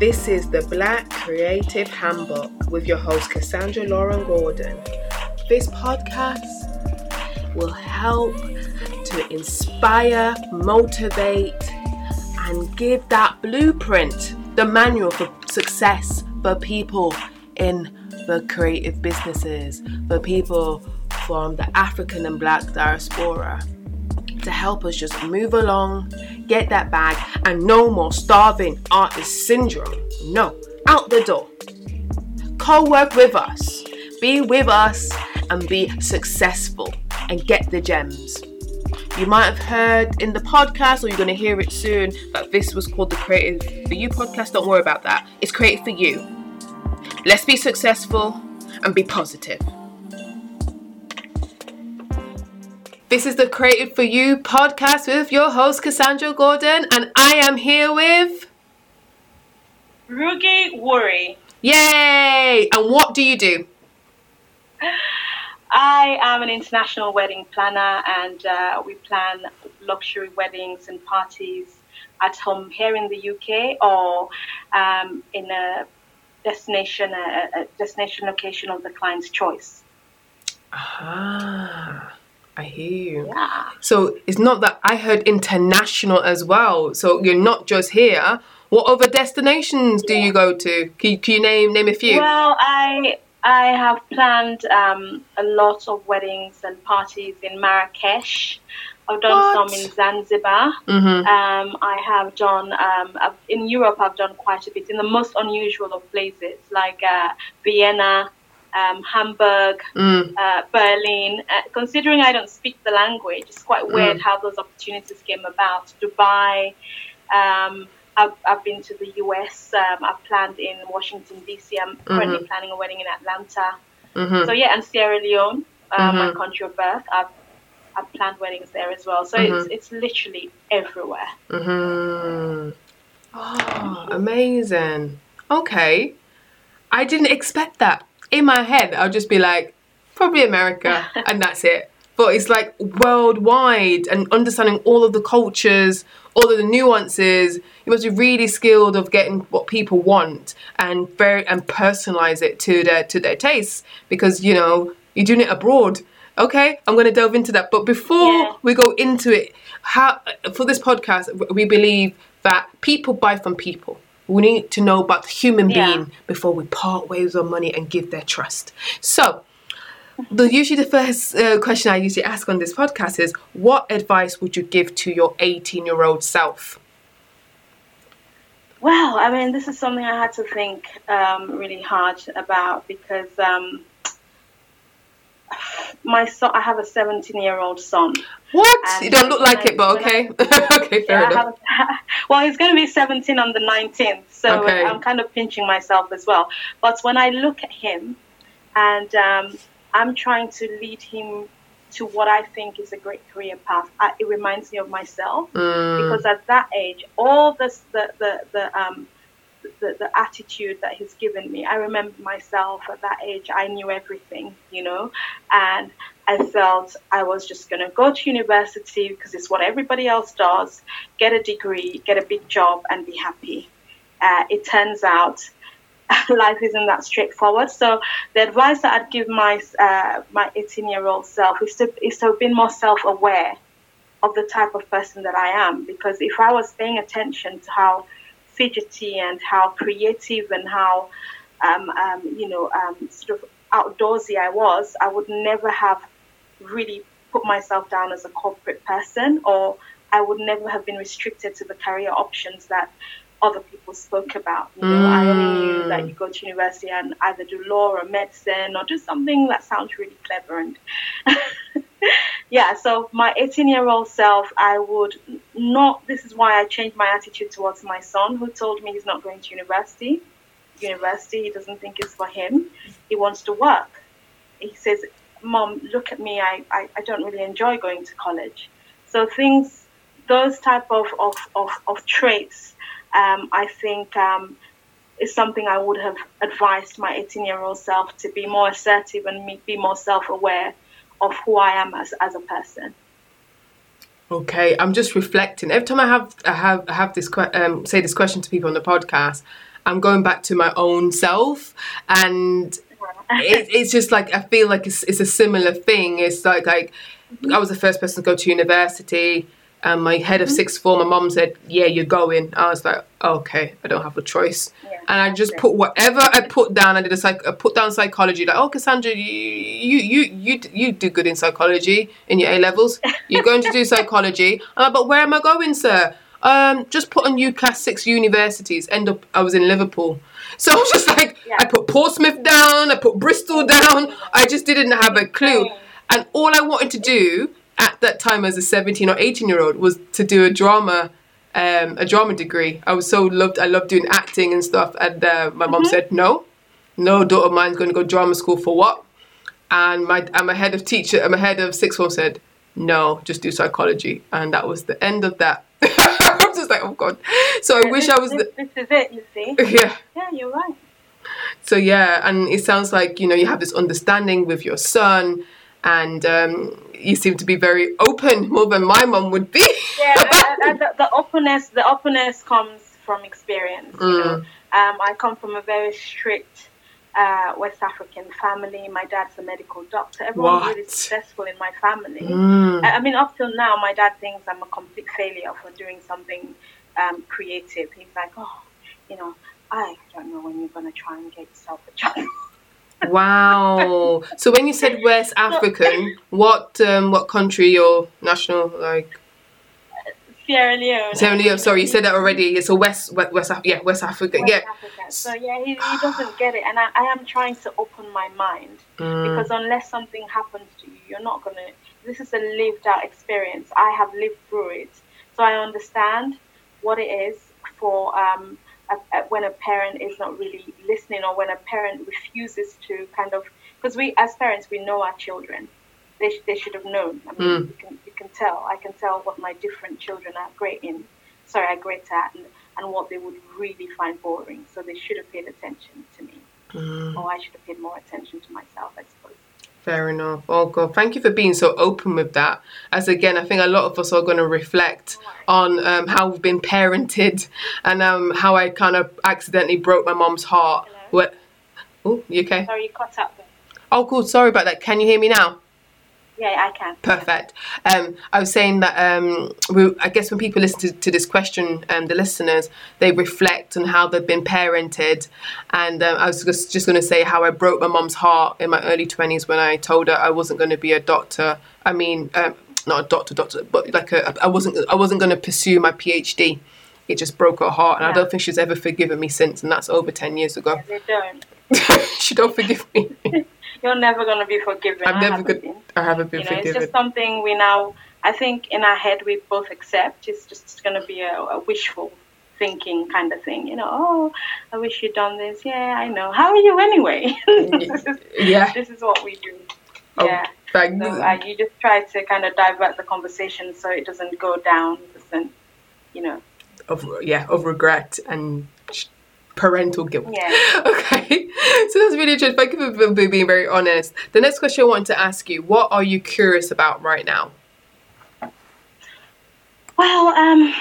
This is the Black Creative Handbook with your host, Cassandra Lauren Gordon. This podcast will help to inspire, motivate, and give that blueprint, the manual for success for people in the creative businesses, for people from the African and Black diaspora to help us just move along, get that bag, and no more starving artist syndrome. No, out the door. Co work with us, be with us, and be successful and get the gems. You might have heard in the podcast, or you're going to hear it soon, that this was called the Creative for You podcast. Don't worry about that. It's created for you. Let's be successful and be positive. This is the Created for You podcast with your host, Cassandra Gordon, and I am here with. Rugi Worry. Yay! And what do you do? I am an international wedding planner, and uh, we plan luxury weddings and parties at home here in the UK or um, in a destination, a, a destination location of the client's choice. Ah. I hear you. Yeah. So it's not that I heard international as well. So you're not just here. What other destinations do you go to? Can you, can you name name a few? Well, I I have planned um, a lot of weddings and parties in Marrakesh. I've done What? some in Zanzibar. Mhm. Um, I have done um, I've, in Europe. I've done quite a bit in the most unusual of places, like uh, Vienna, um, Hamburg, Mm. uh, Berlin. Uh, considering I don't speak the language, it's quite weird Mm. how those opportunities came about. Dubai. Um, I've, I've been to the US. Um, I've planned in Washington D.C. I'm currently Mhm. planning a wedding in Atlanta. Mhm. So yeah, and Sierra Leone, uh, my Mhm. country of birth. I've I've planned weddings there as well. So Mhm. it's it's literally everywhere. Mhm. Oh, amazing. Okay. I didn't expect that. In my head, I'll just be like, probably America, and that's it. But it's like worldwide and understanding all of the cultures, all of the nuances. You must be really skilled of getting what people want and very and personalize it to their to their tastes because you know you're doing it abroad. Okay, I'm going to delve into that. But before Yeah. we go into it, how for this podcast, we believe that people buy from people. We need to know about the human Yeah. being before we part ways on money and give their trust. So, the usually the first uh, question I usually ask on this podcast is, what advice would you give to your 18 year old self? Well, I mean, this is something I had to think um, really hard about because um, my son, I have a 17 year old son. What? You don't look like it, but okay. okay, fair Yeah, enough. a- well, he's going to be 17 on the 19th, so Okay. I'm kind of pinching myself as well. But when I look at him and um, I'm trying to lead him to what I think is a great career path, I, it reminds me of myself Mm, because at that age, all this, the the the um the, the attitude that he's given me, I remember myself at that age. I knew everything, you know, and I felt I was just going to go to university because it's what everybody else does, get a degree, get a big job, and be happy. Uh, it turns out life isn't that straightforward. So the advice that I'd give my uh, my 18 year old self is to is to have been more self aware of the type of person that I am. Because if I was paying attention to how fidgety and how creative and how um, um, you know um, sort of outdoorsy I was, I would never have really put myself down as a corporate person, or I would never have been restricted to the career options that other people spoke about. You know, I only knew that you go to university and either do law or medicine or do something that sounds really clever and yeah. So my 18 year old self, I would not. This is why I changed my attitude towards my son, who told me he's not going to university. University, he doesn't think it's for him. He wants to work. He says, "Mom, look at me. I, I, I don't really enjoy going to college." So things, those type of of, of, of traits, um, I think. Um, is something I would have advised my 18 year old self to be more assertive and be more self aware of who I am as, as a person. Okay, I'm just reflecting. Every time I have I have I have this que- um, say this question to people on the podcast, I'm going back to my own self, and it, it's just like I feel like it's, it's a similar thing. It's like like I was the first person to go to university. And my head of Mm-hmm. sixth form, my mom said, "Yeah, you're going." I was like, "Okay, I don't have a choice." Yeah, and I just put whatever I put down. I did a psych. I put down psychology. Like, oh, Cassandra, you you you you you do good in psychology in your A levels. You're going to do psychology. I'm like, but where am I going, sir? Um, just put on UCAS six universities. End up, I was in Liverpool. So I was just like, Yeah. I put Portsmouth down. I put Bristol down. I just didn't have a clue. And all I wanted to do at that time as a 17 or 18 year old was to do a drama um, a drama degree. I was so loved. I loved doing acting and stuff. And uh, my mom said, "No, no daughter of mine's going to go drama school for what?" And my and my head of teacher, and my head of sixth form said, "No, just do psychology." And that was the end of that. I'm just like, oh god. So I wish this, I was. This, The, this is it, you see. yeah. Yeah, you're right. So yeah, and it sounds like you know you have this understanding with your son, and um, you seem to be very open, more than my mum would be. Yeah, the, the openness, the openness comes from experience. You know, Mm. um, I come from a very strict uh, West African family. My dad's a medical doctor. Everyone's really successful in my family. Mm. I I mean, up till now, my dad thinks I'm a complete failure for doing something um, creative. He's like, oh, you know, I don't know when you're gonna try and get yourself a job. Wow. So when you said West African, what um, what country or national like? Sierra Leone. Sierra Leone. Sorry, you said that already. So West West, West Af- yeah West Africa. West Yeah. Africa. So yeah, he, he doesn't get it, and I, I am trying to open my mind Mm. because unless something happens to you, you're not gonna. This is a lived out experience. I have lived through it, so I understand what it is for um, a, a, when a parent is not really listening, or when a parent refuses to kind of. Because we, as parents, we know our children. They, sh- they should have known. I mean, Mm. you can you can tell. I can tell what my different children are great in. Sorry, are great at, and, and what they would really find boring. So they should have paid attention to me Mm. or I should have paid more attention to myself, I suppose. Fair enough. Oh God, thank you for being so open with that. As again, I think a lot of us are going to reflect on um, how we've been parented and um, how I kind of accidentally broke my mom's heart. Hello? What? Oh, you okay? Sorry, you cut out there. Oh, cool. Sorry about that. Can you hear me now? Yeah, I can. Perfect. Um, I was saying that um, we, I guess when people listen to, to this question, um, the listeners, they reflect on how they've been parented. And um, I was just, just going to say how I broke my mom's heart in my early 20s when I told her I wasn't going to be a doctor. I mean, um, not a doctor, doctor, but like a, I wasn't, I wasn't going to pursue my PhD. It just broke her heart, and I don't think she's ever forgiven me since, and that's over 10 years ago. They don't. she don't forgive me. You're never going to be forgiven. I'm I never good. been. I haven't been You know, it's just something we now, I think in our head, we both accept. It's just going to be a, a wishful thinking kind of thing. You know, oh, I wish you'd done this. Yeah, I know. How are you anyway? this, is, yeah. this is what we do. Oh, Yeah. So uh, you just try to kind of divert the conversation so it doesn't go down, doesn't, you know. of yeah of regret and parental guilt. Yeah. Okay, so that's really interesting. Thank you for, being very honest. The next question I wanted to ask you: What are you curious about right now? Well, um,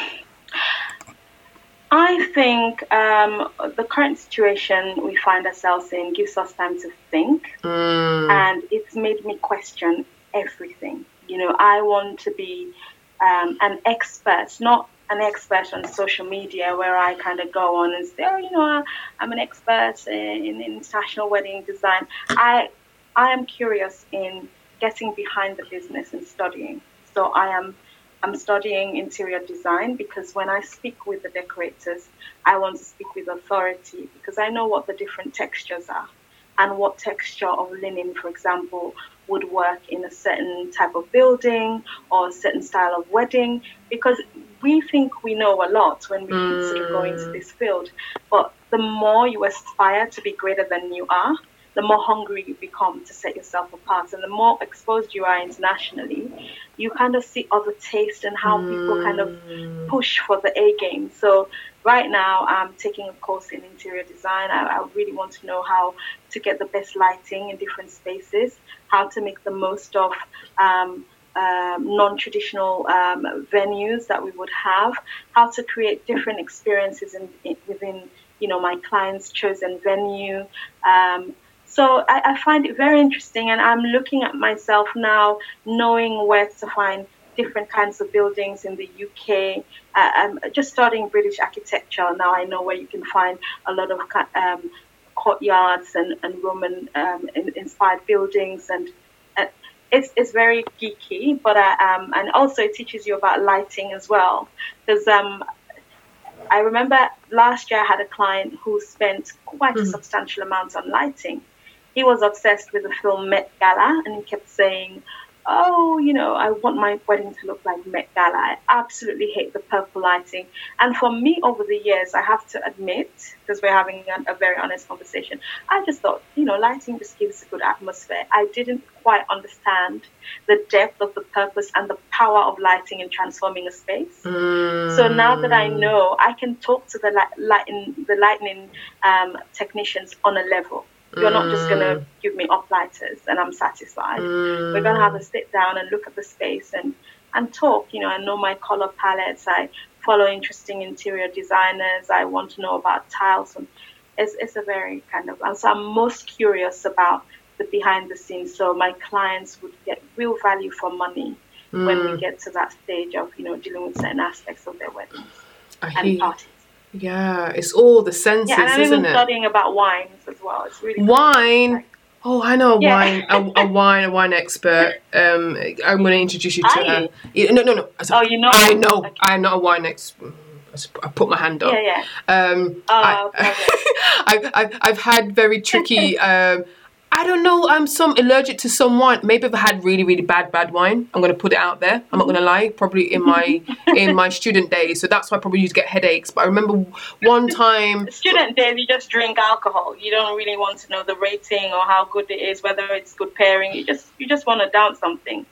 I think um, the current situation we find ourselves in gives us time to think, Mm, and it's made me question everything. You know, I want to be um, an expert, not an expert on social media where I kind of go on and say, oh, you know, I'm an expert in, in international wedding design. I, I am curious in getting behind the business and studying. So I am I'm studying interior design because when I speak with the decorators, I want to speak with authority because I know what the different textures are and what texture of linen, for example, would work in a certain type of building or a certain style of wedding because we think we know a lot when we sort of go into mm. this field. But the more you aspire to be greater than you are, the more hungry you become to set yourself apart and the more exposed you are internationally, you kind of see other taste and how people kind of mm. push for the A game. So right now I'm taking a course in interior design. I, I really want to know how to get the best lighting in different spaces, how to make the most of um, um, non-traditional um, venues that we would have, how to create different experiences in, in, within you know, my client's chosen venue. Um, so I, I find it very interesting, and I'm looking at myself now, knowing where to find different kinds of buildings in the UK. Uh, I'm just studying British architecture now. I know where you can find a lot of um, courtyards and, and Roman um, inspired buildings, and uh, it's it's very geeky. But I, um, and also it teaches you about lighting as well, because um, I remember last year I had a client who spent quite mm-hmm. a substantial amount on lighting. He was obsessed with the film Met Gala, and he kept saying, oh, you know, I want my wedding to look like Met Gala. I absolutely hate the purple lighting. And for me, over the years, I have to admit, because we're having a, a, very honest conversation, I just thought, you know, lighting just gives a good atmosphere. I didn't quite understand the depth of the purpose and the power of lighting in transforming a space. Mm. So now that I know, I can talk to the lighting, the lightning um, technicians on a level. You're not just going to mm. give me uplighters and I'm satisfied. Mm. We're going to have a sit down and look at the space and, and talk. You know, I know my color palettes. I follow interesting interior designers. I want to know about tiles. And it's, it's a very kind of, and so I'm most curious about the behind the scenes. So my clients would get real value for money mm. when we mm. get to that stage of, you know, dealing with certain aspects of their weddings I and parties. Yeah, it's all the senses, yeah, and I'm isn't even it? studying about wines as well. It's really wine. Oh, I know a yeah. wine, a, a, wine, a wine expert. Um, I'm going to introduce you to her. Yeah, no, no, no. Oh, you know? I know. Okay. I'm not a wine expert. I put my hand up. Yeah, yeah. Um, oh, I, have I've, I've had very tricky um, I don't know. I'm some allergic to some wine. Maybe if I had really, really bad, bad wine, I'm gonna put it out there. I'm not gonna lie. Probably in my in my student days, so that's why I probably used to get headaches. But I remember one time. Student days, you just drink alcohol. You don't really want to know the rating or how good it is, whether it's good pairing. You just you just want to down something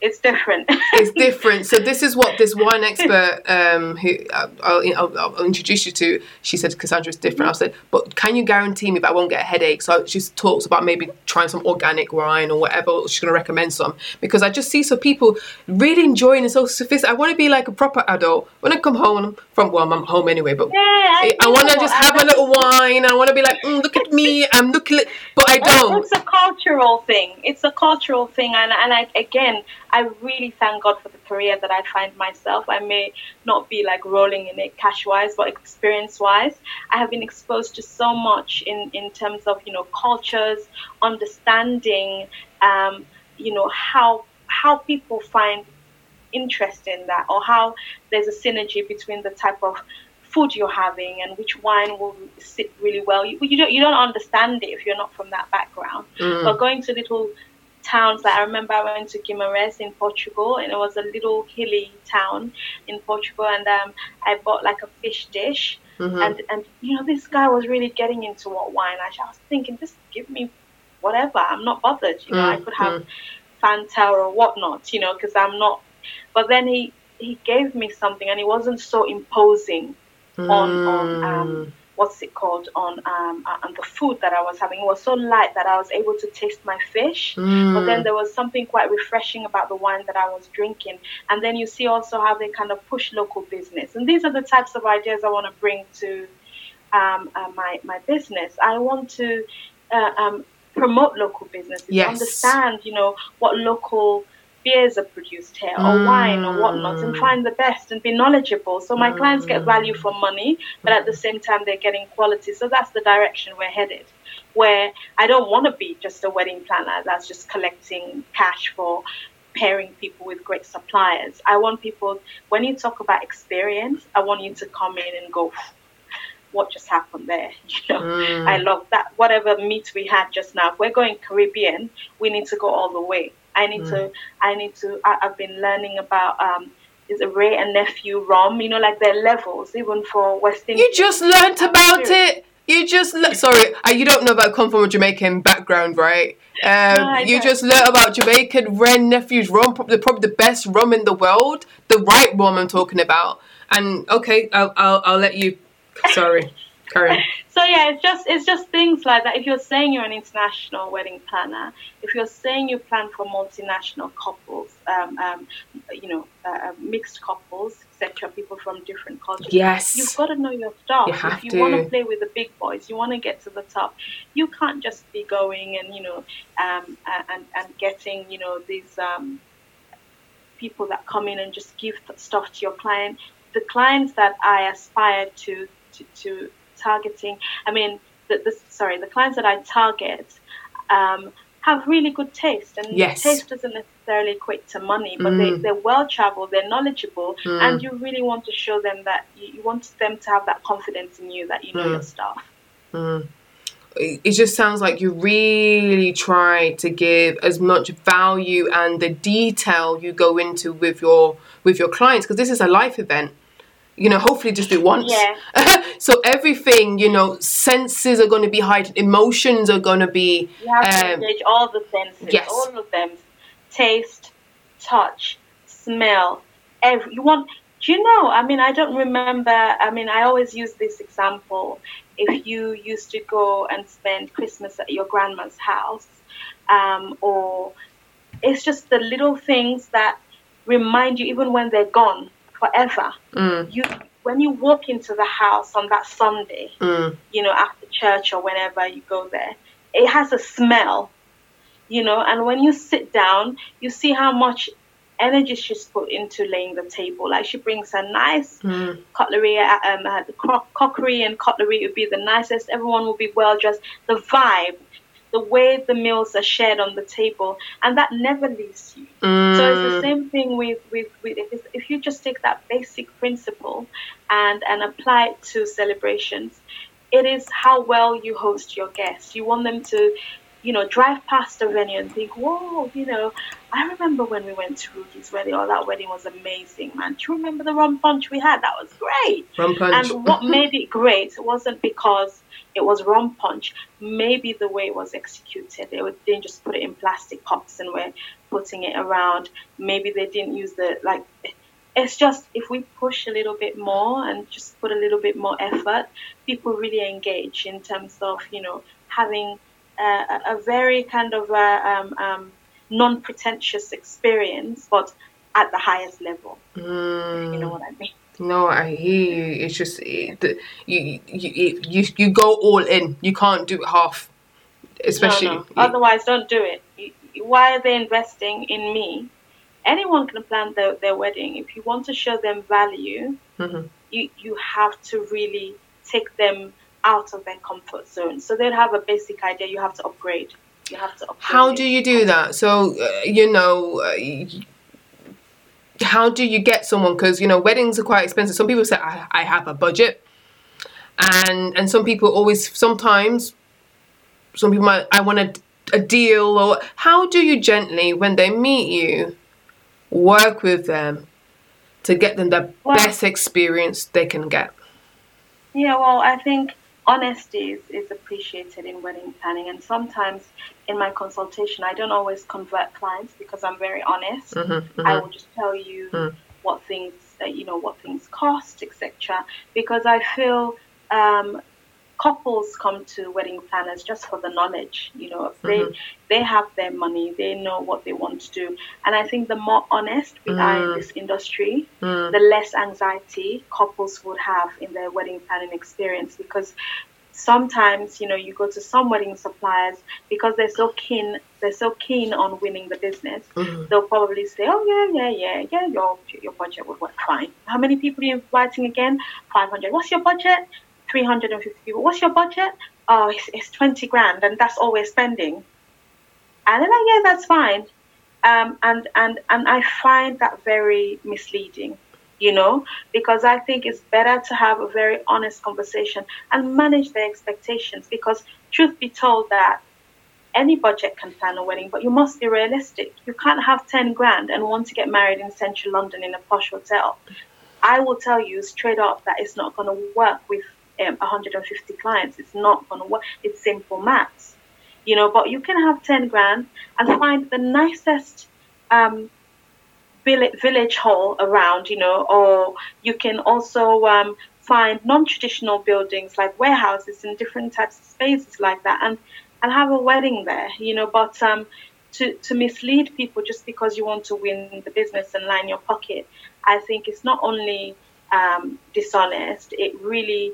it's different. it's different. So this is what this wine expert, um, who uh, I'll, I'll, I'll, introduce you to, she said Cassandra is different. I said, but can you guarantee me that I won't get a headache? So she talks about maybe trying some organic wine or whatever. She's going to recommend some because I just see some people really enjoying it so sophisticated. I want to be like a proper adult when I come home from well, I'm home anyway, but yeah, I, I want to just have a little wine. I want to be like, mm, look at me, I'm looking, but I don't. It's a cultural thing. It's a cultural thing, and and I, again. I really thank God for the career that I find myself. I may not be like rolling in it cash wise, but experience wise, I have been exposed to so much in, in terms of, you know, cultures, understanding, um, you know, how, how people find interest in that or how there's a synergy between the type of food you're having and which wine will sit really well. You, you don't you don't understand it if you're not from that background. Mm. But going to little towns. Like I remember I went to Guimarães in Portugal, and it was a little hilly town in Portugal, and um, I bought like a fish dish. Mm-hmm. And and you know this guy was really getting into what wine. I was thinking, just give me whatever. I'm not bothered. You know, mm-hmm. I could have mm-hmm. Fanta or whatnot. You know, because I'm not. But then he he gave me something, and it wasn't so imposing on on um, mm what's it called on um uh, on the food that I was having. It was so light that I was able to taste my fish, mm. but then there was something quite refreshing about the wine that I was drinking. And then you see also how they kind of push local business, and these are the types of ideas I want to bring to um, uh, my my business. I want to uh, um, promote local businesses, yes. understand you know what local beers are produced here or mm. wine or whatnot and find the best and be knowledgeable. So my mm. clients get value for money, but at the same time they're getting quality. So that's the direction we're headed. Where I don't want to be just a wedding planner that's just collecting cash for pairing people with great suppliers. I want people when you talk about experience, I want you to come in and go what just happened there. You know, mm. I love that. Whatever meat we had just now, if we're going Caribbean, we need to go all the way. I need mm. to, I need to, I, have been learning about, um, is a Wray and Nephew rum, you know, like their levels, even for West Indian. You just learnt about it. You just le- sorry, uh, you don't know about come from a Jamaican background, right? Um, no, you just learned about Jamaican Wray and Nephew's rum, probably probably the best rum in the world, the right rum I'm talking about. And okay, I'll I'll, I'll let you. Sorry. so yeah, it's just it's just things like that. If you're saying you're an international wedding planner, if you're saying you plan for multinational couples, um, um, you know, uh, uh mixed couples, etc., people from different cultures, yes, you've got to know your stuff. You if you to. want to play with the big boys, you want to get to the top. You can't just be going and you know, um, and and getting you know these um, people that come in and just give stuff to your client. The clients that I aspire to to, to targeting, I mean, the, the, sorry, the clients that I target um, have really good taste, and yes. taste doesn't necessarily equate to money, but mm. they, they're well traveled, they're knowledgeable, mm. and you really want to show them that you, you, want them to have that confidence in you that you know mm. your stuff. Mm. It just sounds like you really try to give as much value and the detail you go into with your with your clients because this is a life event you know hopefully just do it once yeah. so everything you know senses are going to be heightened emotions are going to be you have to um, engage all the senses yes. all of them taste touch smell every you want do you know i mean i don't remember i mean i always use this example if you used to go and spend christmas at your grandma's house um, or it's just the little things that remind you even when they're gone forever. Mm. You when you walk into the house on that Sunday, mm. you know, after church or whenever you go there, it has a smell, you know, and when you sit down, you see how much energy she's put into laying the table. Like she brings a nice mm. cutlery, um, uh, the crockery and cutlery would be the nicest. Everyone will be well dressed. The vibe, the way the meals are shared on the table, and that never leaves you. Mm. So it's the same thing with with, with if, if you just take that basic principle and and apply it to celebrations, it is how well you host your guests. You want them to you know, drive past the venue and think, whoa, you know, I remember when we went to Rudy's wedding. Oh, that wedding was amazing, man. Do you remember the rum punch we had? That was great. Rum punch. And what made it great wasn't because it was rum punch. Maybe the way it was executed, they didn't just put it in plastic cups and were putting it around. Maybe they didn't use the like. It's just if we push a little bit more and just put a little bit more effort, people really engage in terms of you know having a, a very kind of um, um, non-pretentious experience, but at the highest level. Mm. You know what I mean? No, I hear you. It's just it, you, you you you go all in. You can't do it half, especially. No, no. Otherwise, don't do it. Why are they investing in me? Anyone can plan their, their wedding. If you want to show them value, mm-hmm. you you have to really take them out of their comfort zone. So they'd have a basic idea. You have to upgrade. You have to upgrade. How do you do that? So uh, you know. Uh, how do you get someone? Because you know weddings are quite expensive. Some people say I, I have a budget. And and some people always sometimes some people might i want a, a deal or how do you gently when they meet you work with them to get them the well, best experience they can get? Yeah well i think honesty is, is appreciated in wedding planning and sometimes in my consultation i don't always convert clients because i'm very honest mm-hmm, mm-hmm. i will just tell you mm. what things uh, you know what things cost etc because i feel um, couples come to wedding planners just for the knowledge you know they mm-hmm. they have their money they know what they want to do and i think the more honest we are in Mm. this industry Mm. the less anxiety couples would have in their wedding planning experience because sometimes you know you go to some wedding suppliers because they're so keen they're so keen on winning the business Mhm. they'll probably say oh yeah yeah yeah yeah your your budget would work fine how many people are you inviting again 500 what's your budget 350 people what's your budget oh it's, it's 20 grand and that's all we're spending and they're like yeah that's fine um, and and and i find that very misleading you know, because I think it's better to have a very honest conversation and manage their expectations. Because, truth be told, that any budget can plan a wedding, but you must be realistic. You can't have 10 grand and want to get married in central London in a posh hotel. I will tell you straight up that it's not going to work with um, 150 clients. It's not going to work. It's simple maths, you know, but you can have 10 grand and find the nicest um, village, hall around, you know, or you can also um, find non-traditional buildings like warehouses and different types of spaces like that and and have a wedding there you know but um to, to mislead people just because you want to win the business and line your pocket i think it's not only um, dishonest it really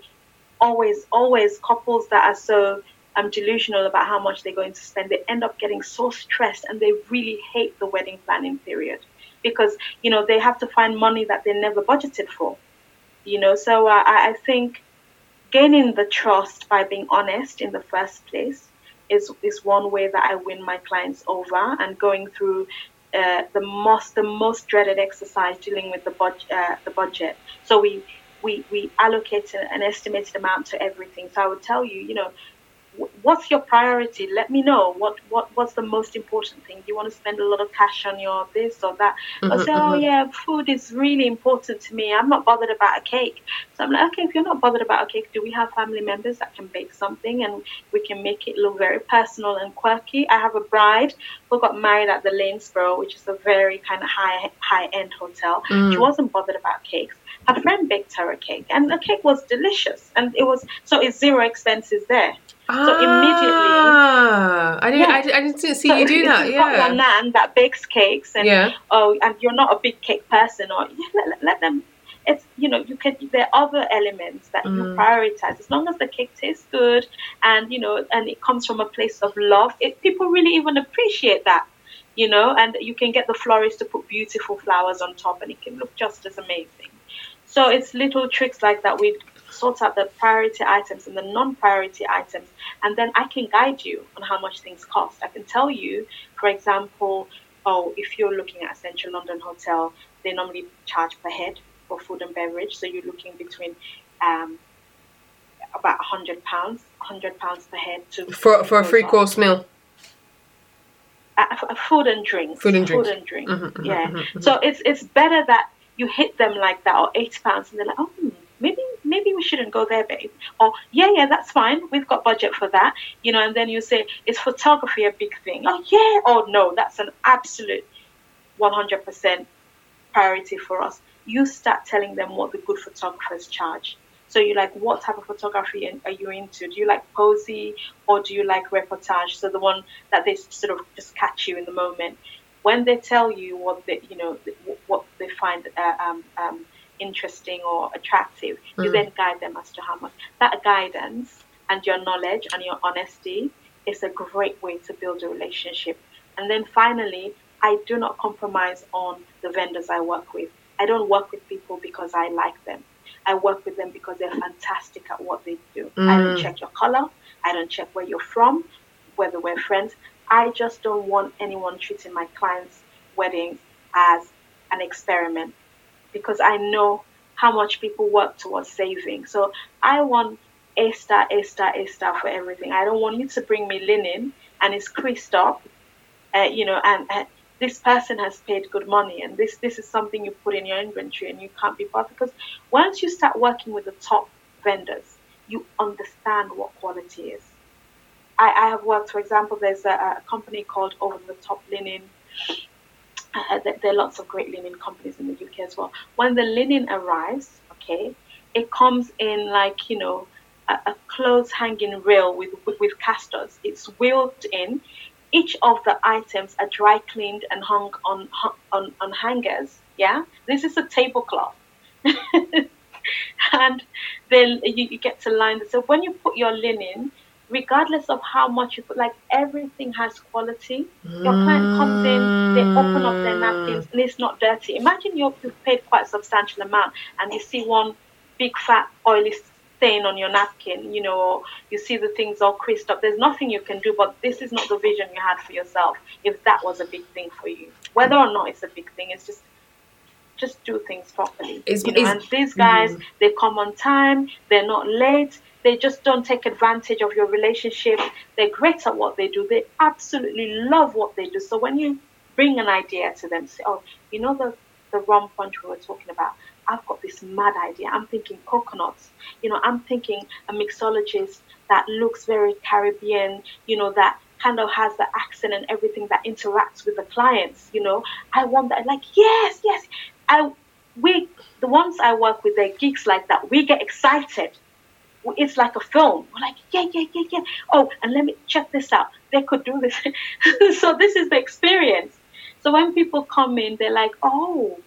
always always couples that are so um, delusional about how much they're going to spend they end up getting so stressed and they really hate the wedding planning period because you know they have to find money that they never budgeted for you know? So uh, I, I think gaining the trust by being honest in the first place is is one way that I win my clients over and going through uh, the most the most dreaded exercise dealing with the uh, the budget. So we we we allocate an estimated amount to everything so I would tell you you know what's your priority? Let me know. What what what's the most important thing? Do you want to spend a lot of cash on your this or that? Mm-hmm, I say, oh mm-hmm. yeah, food is really important to me. I'm not bothered about a cake. So I'm like, okay, if you're not bothered about a cake, do we have family members that can bake something and we can make it look very personal and quirky? I have a bride who got married at the Lanesborough, which is a very kind of high high end hotel. Mm. She wasn't bothered about cakes her friend baked her a cake and the cake was delicious and it was so it's zero expenses there so immediately, ah, I didn't, yeah. I, I, didn't see so you do that. yeah, got nan that bakes cakes, and yeah. oh, and you're not a big cake person, or yeah, let, let them. It's you know you can there are other elements that mm. you prioritize as long as the cake tastes good, and you know, and it comes from a place of love. It people really even appreciate that you know, and you can get the florist to put beautiful flowers on top and it can look just as amazing. So it's little tricks like that. We sort out the priority items and the non-priority items and then i can guide you on how much things cost. I can tell you for example oh if you're looking at a central london hotel they normally charge per head for food and beverage. So you're looking between um, about 100 pounds 100 pounds per head to for, for a free course meal? Uh, food and drink. Food and drink food and drink. Mm-hmm, mm-hmm, yeah. mm-hmm, so it's it's better that you hit them like that or 80 pounds and they're like oh maybe maybe we shouldn't go there, babe. Or yeah, yeah, that's fine. We've got budget for that. You know, and then you say, is photography a big thing? Oh yeah. Oh no, that's an absolute 100% priority for us. You start telling them what the good photographers charge. So you like what type of photography are you into? Do you like posy or do you like reportage? So the one that they sort of just catch you in the moment. When they tell you what they, you know, what they find uh, um, um, interesting or attractive, mm. you then guide them as to how much. That guidance and your knowledge and your honesty is a great way to build a relationship. And then finally, I do not compromise on the vendors I work with. I don't work with people because I like them. I work with them because they're fantastic at what they do. Mm. I don't mm. check your color. I don't check where you're from, whether we're friends. I just don't want anyone treating my clients' weddings as an experiment because I know how much people work towards saving. So I want A star, A star, A star for everything. I don't want you to bring me linen and it's creased up, uh, you know, and uh, this person has paid good money and this this is something you put in your inventory and you can't be bought because once you start working with the top vendors, you understand what quality is. I, I have worked, for example, there's a, a company called Over the Top Linen uh, there are lots of great linen companies in the UK as well. When the linen arrives, okay, it comes in like you know a, a clothes hanging rail with, with, casters. It's wheeled in. Each of the items are dry cleaned and hung on on, on hangers. Yeah, this is a tablecloth. and then you, you get to line. So when you put your linen, regardless of how much you put, like everything has quality. Your client comes in, they open up their napkins, and it's not dirty. Imagine you've paid quite a substantial amount, and you see one big fat oily stain on your napkin, you know, you see the things all creased up. There's nothing you can do, but this is not the vision you had for yourself. If that was a big thing for you, whether or not it's a big thing, it's just just do things properly. It's, you know, and these guys, mm. they come on time, they're not late, they just don't take advantage of your relationship. They're great at what they do. They absolutely love what they do. So when you bring an idea to them, say, oh, you know the, the rum punch we were talking about? I've got this mad idea. I'm thinking coconuts. You know, I'm thinking a mixologist that looks very Caribbean, you know, that kind of has the accent and everything that interacts with the clients, you know. I want that like, yes, yes. I we the ones I work with, they're geeks like that. We get excited. It's like a film. We're like, yeah, yeah, yeah, yeah. Oh, and let me check this out. They could do this. so this is the experience. So when people come in, they're like, oh,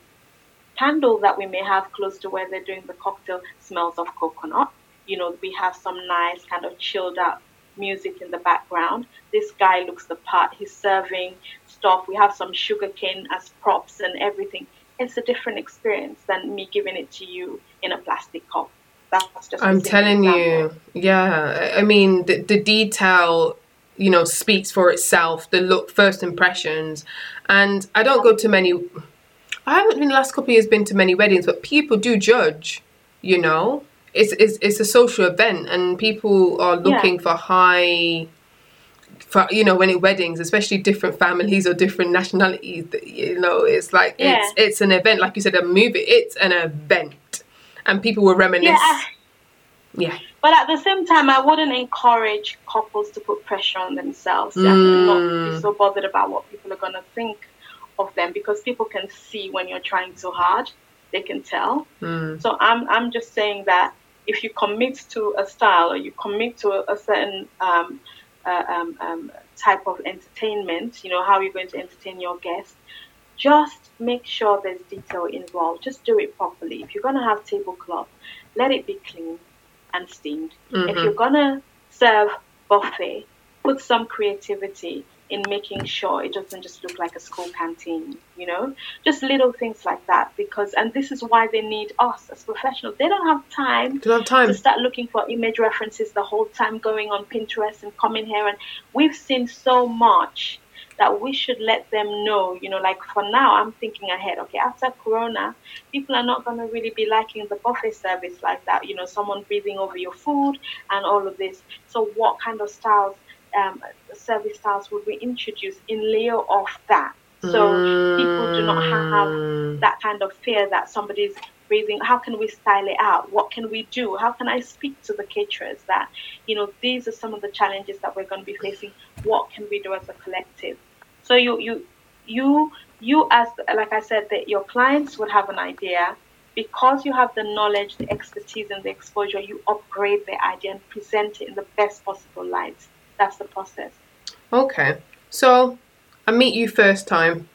candle that we may have close to where they're doing the cocktail smells of coconut. You know, we have some nice kind of chilled out music in the background. This guy looks the part. He's serving stuff. We have some sugarcane as props and everything. It's a different experience than me giving it to you in a plastic cup. That's just I'm telling example. you, yeah. I mean, the, the detail you know speaks for itself the look first impressions and i don't go to many i haven't in the last couple of years been to many weddings but people do judge you know it's it's, it's a social event and people are looking yeah. for high for you know when it weddings especially different families or different nationalities you know it's like yeah. it's it's an event like you said a movie it's an event and people will reminisce yeah. yeah but at the same time, I wouldn't encourage couples to put pressure on themselves. Mm. Not be so bothered about what people are going to think of them because people can see when you're trying too hard. They can tell. Mm. So I'm, I'm just saying that if you commit to a style or you commit to a, a certain um, uh, um, um, type of entertainment, you know, how you're going to entertain your guests, just make sure there's detail involved. Just do it properly. If you're going to have tablecloth, let it be clean and steamed. Mm-hmm. If you're gonna serve buffet, put some creativity in making sure it doesn't just look like a school canteen, you know? Just little things like that because and this is why they need us as professionals. They don't have time, don't have time. to start looking for image references the whole time going on Pinterest and coming here and we've seen so much that we should let them know, you know, like for now, I'm thinking ahead. Okay, after Corona, people are not going to really be liking the buffet service like that, you know, someone breathing over your food and all of this. So, what kind of styles, um, service styles would be introduced in lieu of that? So, mm. people do not have mm. that kind of fear that somebody's breathing how can we style it out what can we do how can i speak to the caterers that you know these are some of the challenges that we're going to be facing what can we do as a collective so you you you you as like i said that your clients would have an idea because you have the knowledge the expertise and the exposure you upgrade the idea and present it in the best possible light that's the process okay so i meet you first time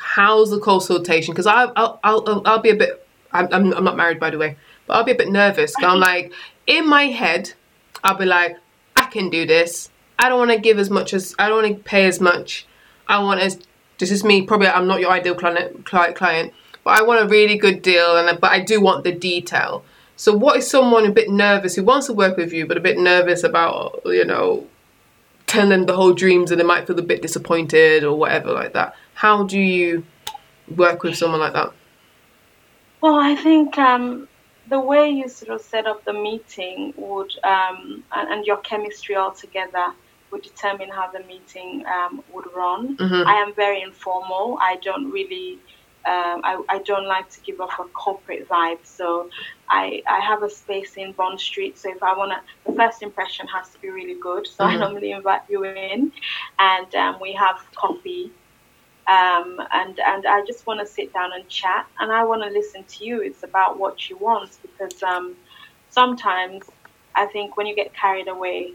how's the consultation? Because I'll, I'll, I'll, I'll be a bit, I'm, I'm, I'm not married by the way, but I'll be a bit nervous. I'm like, in my head, I'll be like, I can do this. I don't want to give as much as, I don't want to pay as much. I want as, this is me, probably I'm not your ideal client, client, but I want a really good deal, and but I do want the detail. So what is someone a bit nervous who wants to work with you, but a bit nervous about, you know, telling them the whole dreams and they might feel a bit disappointed or whatever like that? How do you work with someone like that? Well, I think um, the way you sort of set up the meeting would, um, and, and, your chemistry altogether would determine how the meeting um, would run. Mm-hmm. I am very informal. I don't really, um, I, I don't like to give off a corporate vibe. So I, I have a space in Bond Street. So if I want to, the first impression has to be really good. So mm-hmm. I normally invite you in and um, we have coffee um, and and I just want to sit down and chat, and I want to listen to you. It's about what you want because um, sometimes I think when you get carried away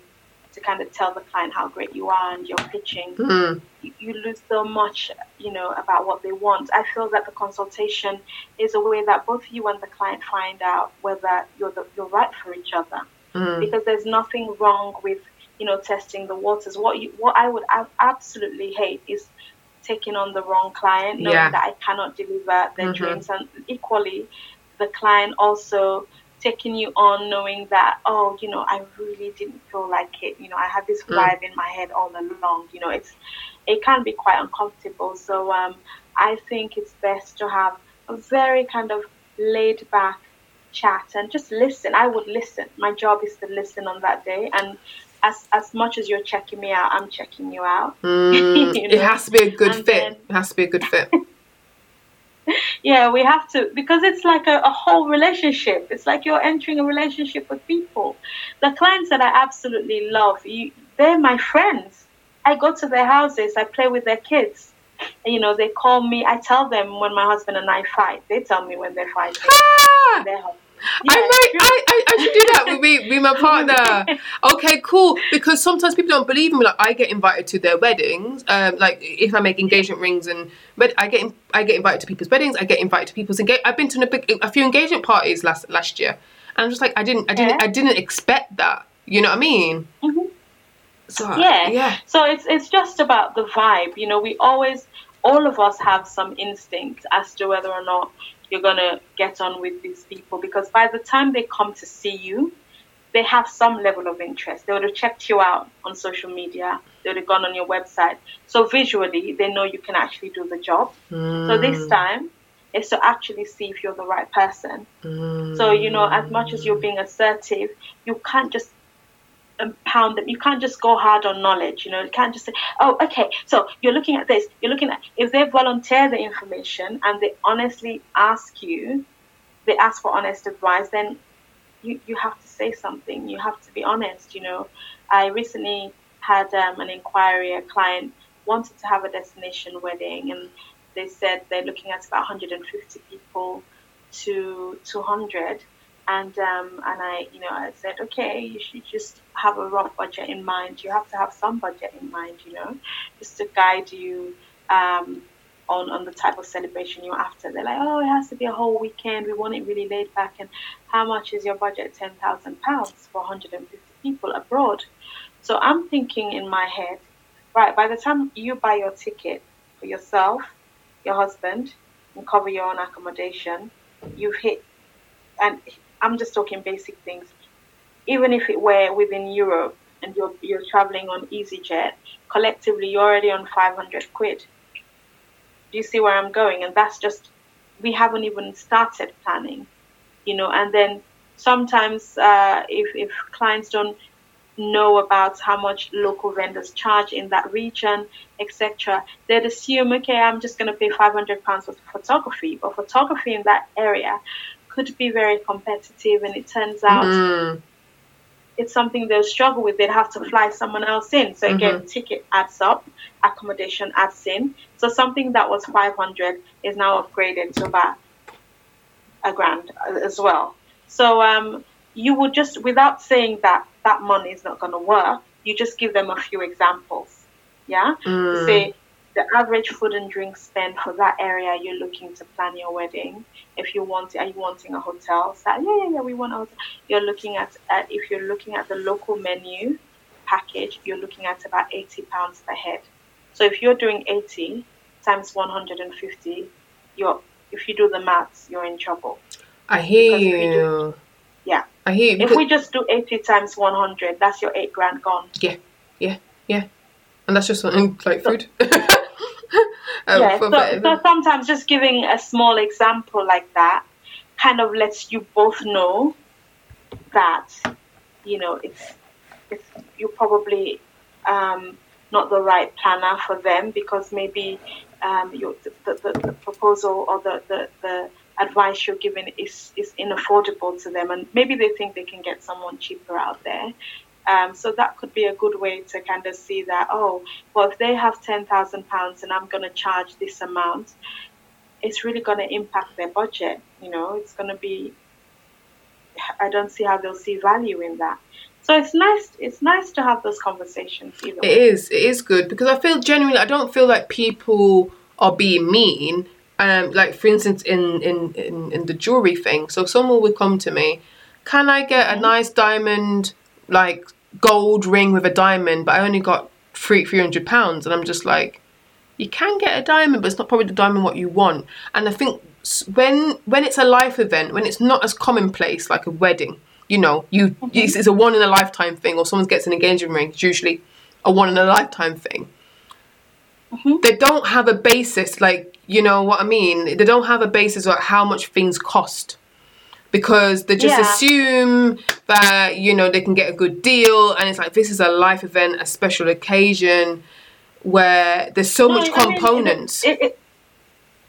to kind of tell the client how great you are and you're pitching, mm. you, you, lose so much, you know, about what they want. I feel that the consultation is a way that both you and the client find out whether you're the, you're right for each other, mm. because there's nothing wrong with you know testing the waters. What you what I would absolutely hate is taking on the wrong client, knowing yeah. that I cannot deliver their mm-hmm. dreams, and equally, the client also taking you on knowing that oh you know i really didn't feel like it you know i had this mm. vibe mm. in my head all along you know it's it can be quite uncomfortable so um, i think it's best to have a very kind of laid back chat and just listen i would listen my job is to listen on that day and as as much as you're checking me out, I'm checking you out. Mm, you know? It has to be a good and fit. Then, it has to be a good fit. yeah, we have to because it's like a, a, whole relationship. It's like you're entering a relationship with people. The clients that I absolutely love, you, they're my friends. I go to their houses. I play with their kids. you know, they call me. I tell them when my husband and I fight. They tell me when they're fighting. Ah! They're. I might, I, I, I should do that with me, with my partner. Okay, cool. Because sometimes people don't believe me. Like I get invited to their weddings. Um, like if I make engagement rings and but I get I get invited to people's weddings. I get invited to people's engage. I've been to a, big, a few engagement parties last last year, and I'm just like I didn't I didn't Yeah. I didn't expect that. You know what I mean? Mhm. So yeah yeah. so it's it's just about the vibe you know we always all of us have some instinct as to whether or not you're going to get on with these people because by the time they come to see you they have some level of interest. They would have checked you out on social media. They would have gone on your website. So visually they know you can actually do the job. So Mm. this time is to actually see if you're the right person. So you know as much as you're being assertive you can't just pound them. You can't just go hard on knowledge. You know, you can't just say, "Oh, okay." So you're looking at this. You're looking at if they volunteer the information and they honestly ask you, they ask for honest advice. Then you you have to say something. You have to be honest. You know, I recently had um, an inquiry. A client wanted to have a destination wedding, and they said they're looking at about 150 people to 200 and um, and I you know I said okay you should just have a rough budget in mind. You have to have some budget in mind you know just to guide you um, on on the type of celebration you're after. They're like oh it has to be a whole weekend. We want it really laid back. And how much is your budget? Ten thousand pounds for 150 people abroad. So I'm thinking in my head right by the time you buy your ticket for yourself your husband and cover your own accommodation you've hit and I'm just talking basic things. Even if it were within Europe and you're you're traveling on EasyJet, collectively you're already on 500 quid. Do you see where I'm going? And that's just we haven't even started planning, you know. And then sometimes uh, if if clients don't know about how much local vendors charge in that region, etc., they'd assume, okay, I'm just going to pay 500 pounds for photography, but photography in that area could be very competitive, and it turns out Mm. it's something they'll struggle with. They'd have to fly someone else in. So again, ticket adds up, accommodation adds in. So something that was 500 is now upgraded to about a grand as well. So um, you would just, without saying that that money is not going to work, you just give them a few examples. Yeah. Mm. Say the average food and drink spend for that area you're looking to plan your wedding. If you want, are you wanting a hotel? So, yeah, yeah, yeah, we want a hotel. You're looking at, at if you're looking at the local menu package, you're looking at about eighty pounds per head. So if you're doing eighty times one hundred and fifty, you're if you do the maths, you're in trouble. I hear we do- you. Yeah. I hear you. If we just do eighty times one hundred, that's your eight grand gone. Yeah, yeah, yeah. And that's just something like food. um, yeah, so, so sometimes just giving a small example like that kind of lets you both know that you know it's it's you're probably um, not the right planner for them because maybe um, your the, the, the proposal or the, the, the advice you're giving is is inaffordable to them and maybe they think they can get someone cheaper out there um, so that could be a good way to kind of see that oh well if they have ten thousand pounds and I'm going to charge this amount it's really going to impact their budget you know it's going to be I don't see how they'll see value in that so it's nice it's nice to have those conversations either It way. is. It is good because I feel genuinely. I don't feel like people are being mean. Um, like for instance, in in in, in the jewelry thing. So someone would come to me, can I get Mm-hmm. a nice diamond, like gold ring with a diamond, but I only got three three hundred pounds, and I'm just like, you can get a diamond, but it's not probably the diamond what you want. And I think when when it's a life event, when it's not as commonplace like a wedding, you know, you it's, it's a one in a lifetime thing, or someone gets an engagement ring. It's usually a one in a lifetime thing. Mhm. They don't have a basis, like you know what I mean. They don't have a basis of how much things cost because they just Yeah. assume that you know they can get a good deal, and it's like this is a life event, a special occasion where there's so No, much I mean, it- components. it- it-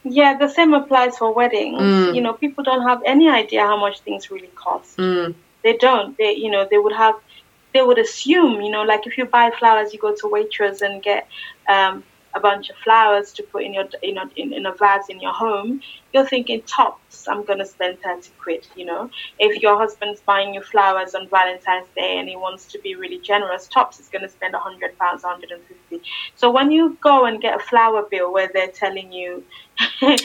yeah, the same applies for weddings. Mm. You know, people don't have any idea how much things really cost. Mm, They don't. They, you know, they would have, they would assume, you know, like if you buy flowers, you go to Waitrose and get um, a bunch of flowers to put in your in a, in, in a vase in your home, you're thinking tops, I'm gonna spend thirty quid. You know, if your husband's buying you flowers on Valentine's Day and he wants to be really generous, tops is gonna spend hundred pounds, hundred and fifty. So when you go and get a flower bill where they're telling you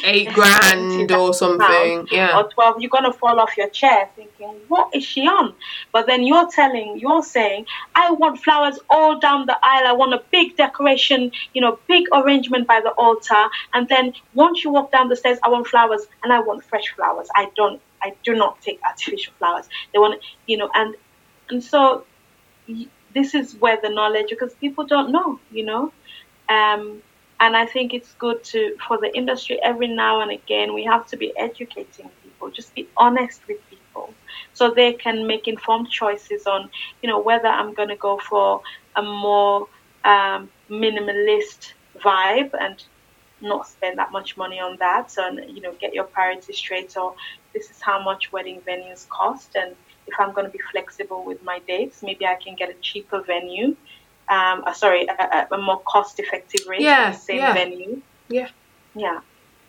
eight grand or something, yeah, or twelve, you're gonna fall off your chair thinking, what is she on? But then you're telling, you're saying, I want flowers all down the aisle. I want a big decoration, you know, big arrangement by the altar. And then once you walk down the stairs, I want flowers and I want fresh flowers. I don't, I do not take artificial flowers. They want, you know, and and so this is where the knowledge because people don't know, you know. Um, and I think it's good to for the industry every now and again we have to be educating people. Just be honest with people so they can make informed choices on you know whether I'm going to go for a more um, minimalist vibe and not spend that much money on that so you know get your priorities straight or this is how much wedding venues cost and if I'm going to be flexible with my dates maybe I can get a cheaper venue um, uh, sorry, a, a, more cost-effective rate yeah, for the same yeah. venue. Yeah. Yeah.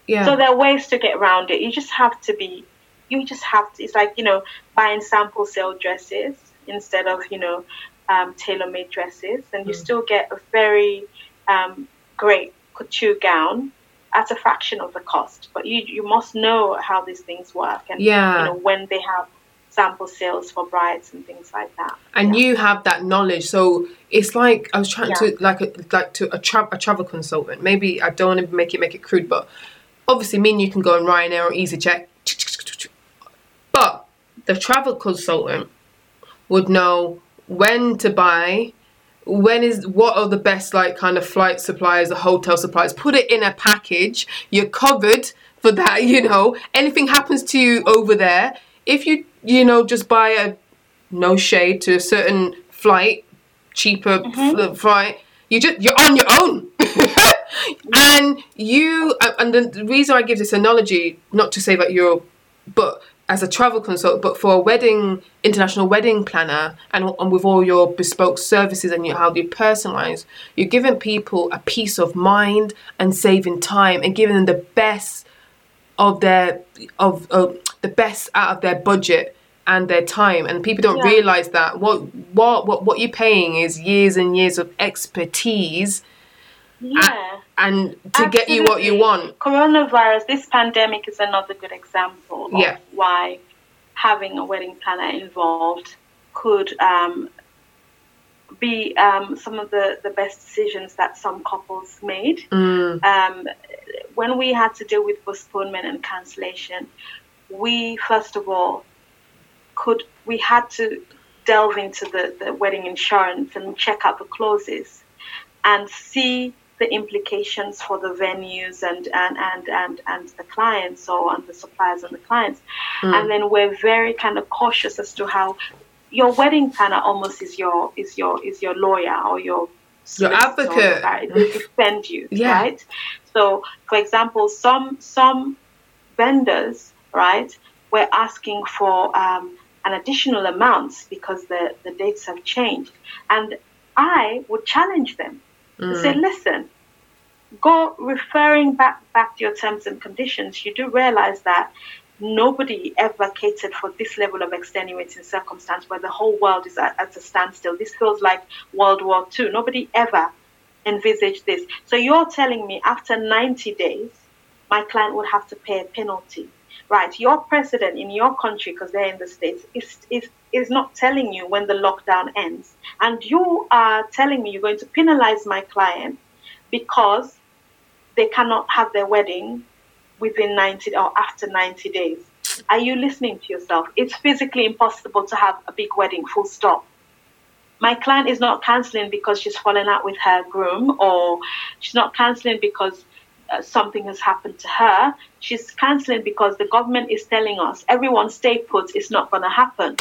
Yeah. So there are ways to get around it. You just have to be, you just have to. It's like you know buying sample sale dresses instead of you know um, tailor-made dresses, and you Mm. still get a very um, great couture gown at a fraction of the cost. But you you must know how these things work, and Yeah. you know when they have sample sales for brides and things like that. and Yeah. you have that knowledge so it's like i was trying Yeah. to like a, like to a, tra- a travel consultant maybe i don't want to make it make it crude but obviously me and you can go on ryanair or easyjet but the travel consultant would know when to buy when is what are the best like kind of flight suppliers the hotel suppliers put it in a package you're covered for that you know anything happens to you over there if you you know just buy a no shade to a certain flight cheaper f- flight. You just you're on your own. And you uh, and the, the reason i give this analogy not to say that you're but as a travel consultant, but for a wedding, international wedding planner, and, and with all your bespoke services and you, how you personalize, you're giving people a peace of mind and saving time and giving them the best of their of, of the best out of their budget and their time. And people don't Yeah. realize that what what what what you're paying is years and years of expertise Yeah. and to get you what you want. Coronavirus, this pandemic is another good example of why having a wedding planner involved could um, be um, some of the, the best decisions that some couples made. Mm, Um, when we had to deal with postponement and cancellation, we first of all could we had to delve into the, the wedding insurance and check out the clauses and see the implications for the venues and and and and, and the clients or and the suppliers and the clients hmm. and then we're very kind of cautious as to how your wedding planner almost is your is your is your lawyer or your or advocate. guy. they defend you Yeah. right so for example some some vendors right? We're asking for um, an additional amount because the, the dates have changed. And i would challenge them to say listen go referring back back to your terms and conditions you do realize that nobody ever catered for this level of extenuating circumstance where the whole world is at, at a standstill. This feels like world war ii nobody ever envisaged this. So you're telling me after 90 days my client would have to pay a penalty right your president in your country because they're in the states is, is is not telling you when the lockdown ends and you are telling me you're going to penalize my client because they cannot have their wedding within 90 or after 90 days. Are you listening to yourself? It's physically impossible to have a big wedding, full stop. My client is not canceling because she's fallen out with her groom or she's not canceling because uh, something has happened to her. She's canceling because the government is telling us everyone stay put, it's not going to happen.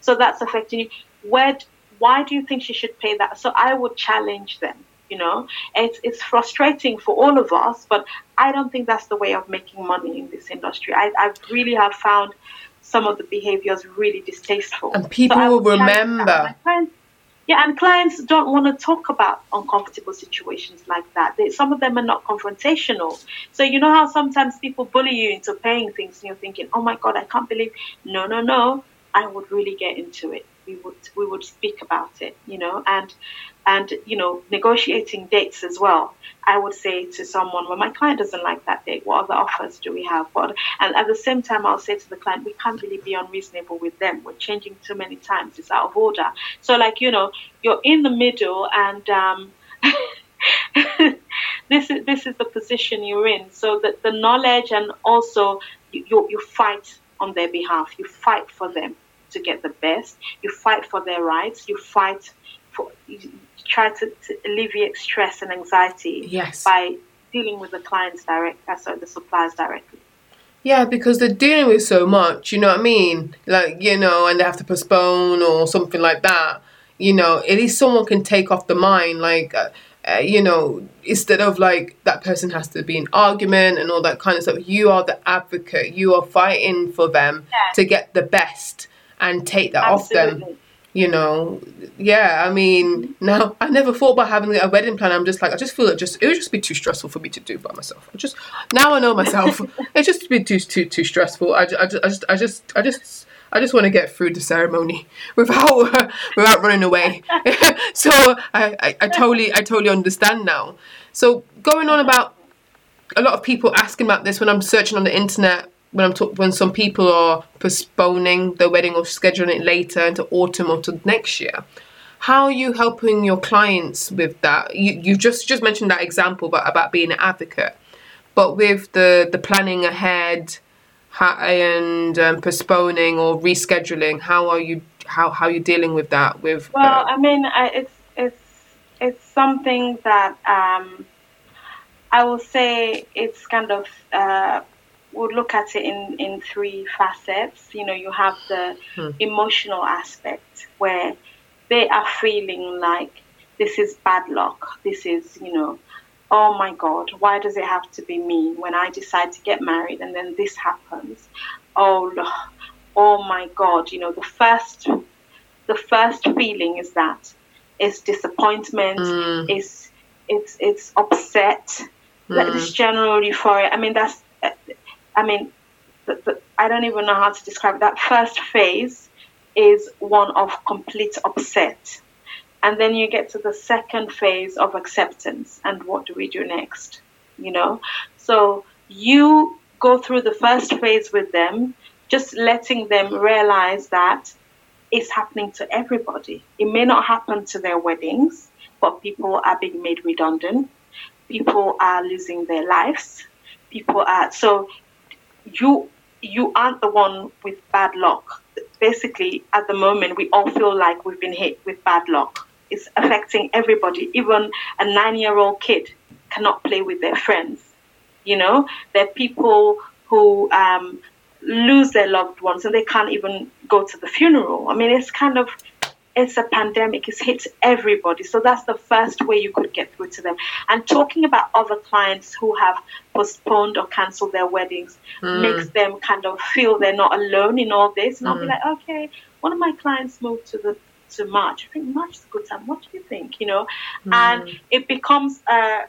So that's affecting you. Where, why do you think she should pay that? So I would challenge them. You know, it's it's frustrating for all of us, but I don't think that's the way of making money in this industry. I, I really have found some of the behaviors really distasteful. And people I will would challenge that. remember. Yeah, and clients don't want to talk about uncomfortable situations like that. They, some of them are not confrontational. So you know how sometimes people bully you into paying things, and you're thinking, "Oh my God, I can't believe." No, no, no. I would really get into it. We would we would speak about it, you know, and and you know negotiating dates as well. I would say to someone well my client doesn't like that date. What other offers do we have? What and at the same time i'll say to the client we can't really be unreasonable with them. We're changing too many times. It's out of order. So like you know you're in the middle and um this is this is the position you're in. So that the knowledge and also you, you, you fight on their behalf. You fight for them to get the best. You fight for their rights. You fight for try to, to alleviate stress and anxiety Yes. by dealing with the clients direct, uh, sorry, the suppliers directly. Yeah, because they're dealing with so much, you know what I mean? Like, you know, and they have to postpone or something like that. You know, at least someone can take off the mind, like, uh, uh, you know, instead of like that person has to be in argument and all that kind of stuff. You are the advocate. You are fighting for them Yeah. to get the best and take that off them. You know, yeah. I mean, now I never thought about having a wedding plan. I'm just like, I just feel it just it would just be too stressful for me to do by myself. I just now I know myself. it's just be too too too stressful. I, I, ju- I just I just I just I just want to get through the ceremony without without running away. so I, I I totally I totally understand now. So going on about a lot of people asking about this when I'm searching on the internet. When I'm talk- when some people are postponing their wedding or scheduling it later into autumn or to next year, how are you helping your clients with that? You you just just mentioned that example about about being an advocate, but with the the planning ahead, and um, postponing or rescheduling, how are you how how are you dealing with that? With Well, uh, I mean, I, it's it's it's something that um, I will say it's kind of uh, we'll look at it in in three facets. You know, you have the Hmm. emotional aspect where they are feeling like this is bad luck. This is you know. Oh my God! Why does it have to be me when I decide to get married and then this happens? Oh, oh my God! You know the first the first feeling is that it's disappointment Mm. is it's it's upset Mm. this general euphoria i mean that's i mean the, the, i don't even know how to describe it. that first phase is one of complete upset and then you get to the second phase of acceptance and what do we do next you know so you go through the first phase with them just letting them realize that it's happening to everybody. It may not happen to their weddings, but people are being made redundant. People are losing their lives. People are so you you aren't the one with bad luck. Basically, at the moment, we all feel like we've been hit with bad luck. It's affecting everybody. Even a nine-year-old kid cannot play with their friends. You know, there are people who um, lose their loved ones and they can't even go to the funeral. I mean, it's kind of it's a pandemic. It's hit everybody. So that's the first way you could get through to them. And talking about other clients who have postponed or cancelled their weddings makes them kind of feel they're not alone in all this. And I'll be like, okay, one of my clients moved to the to March. I think March is a good time. What do you think? You know, and it becomes uh,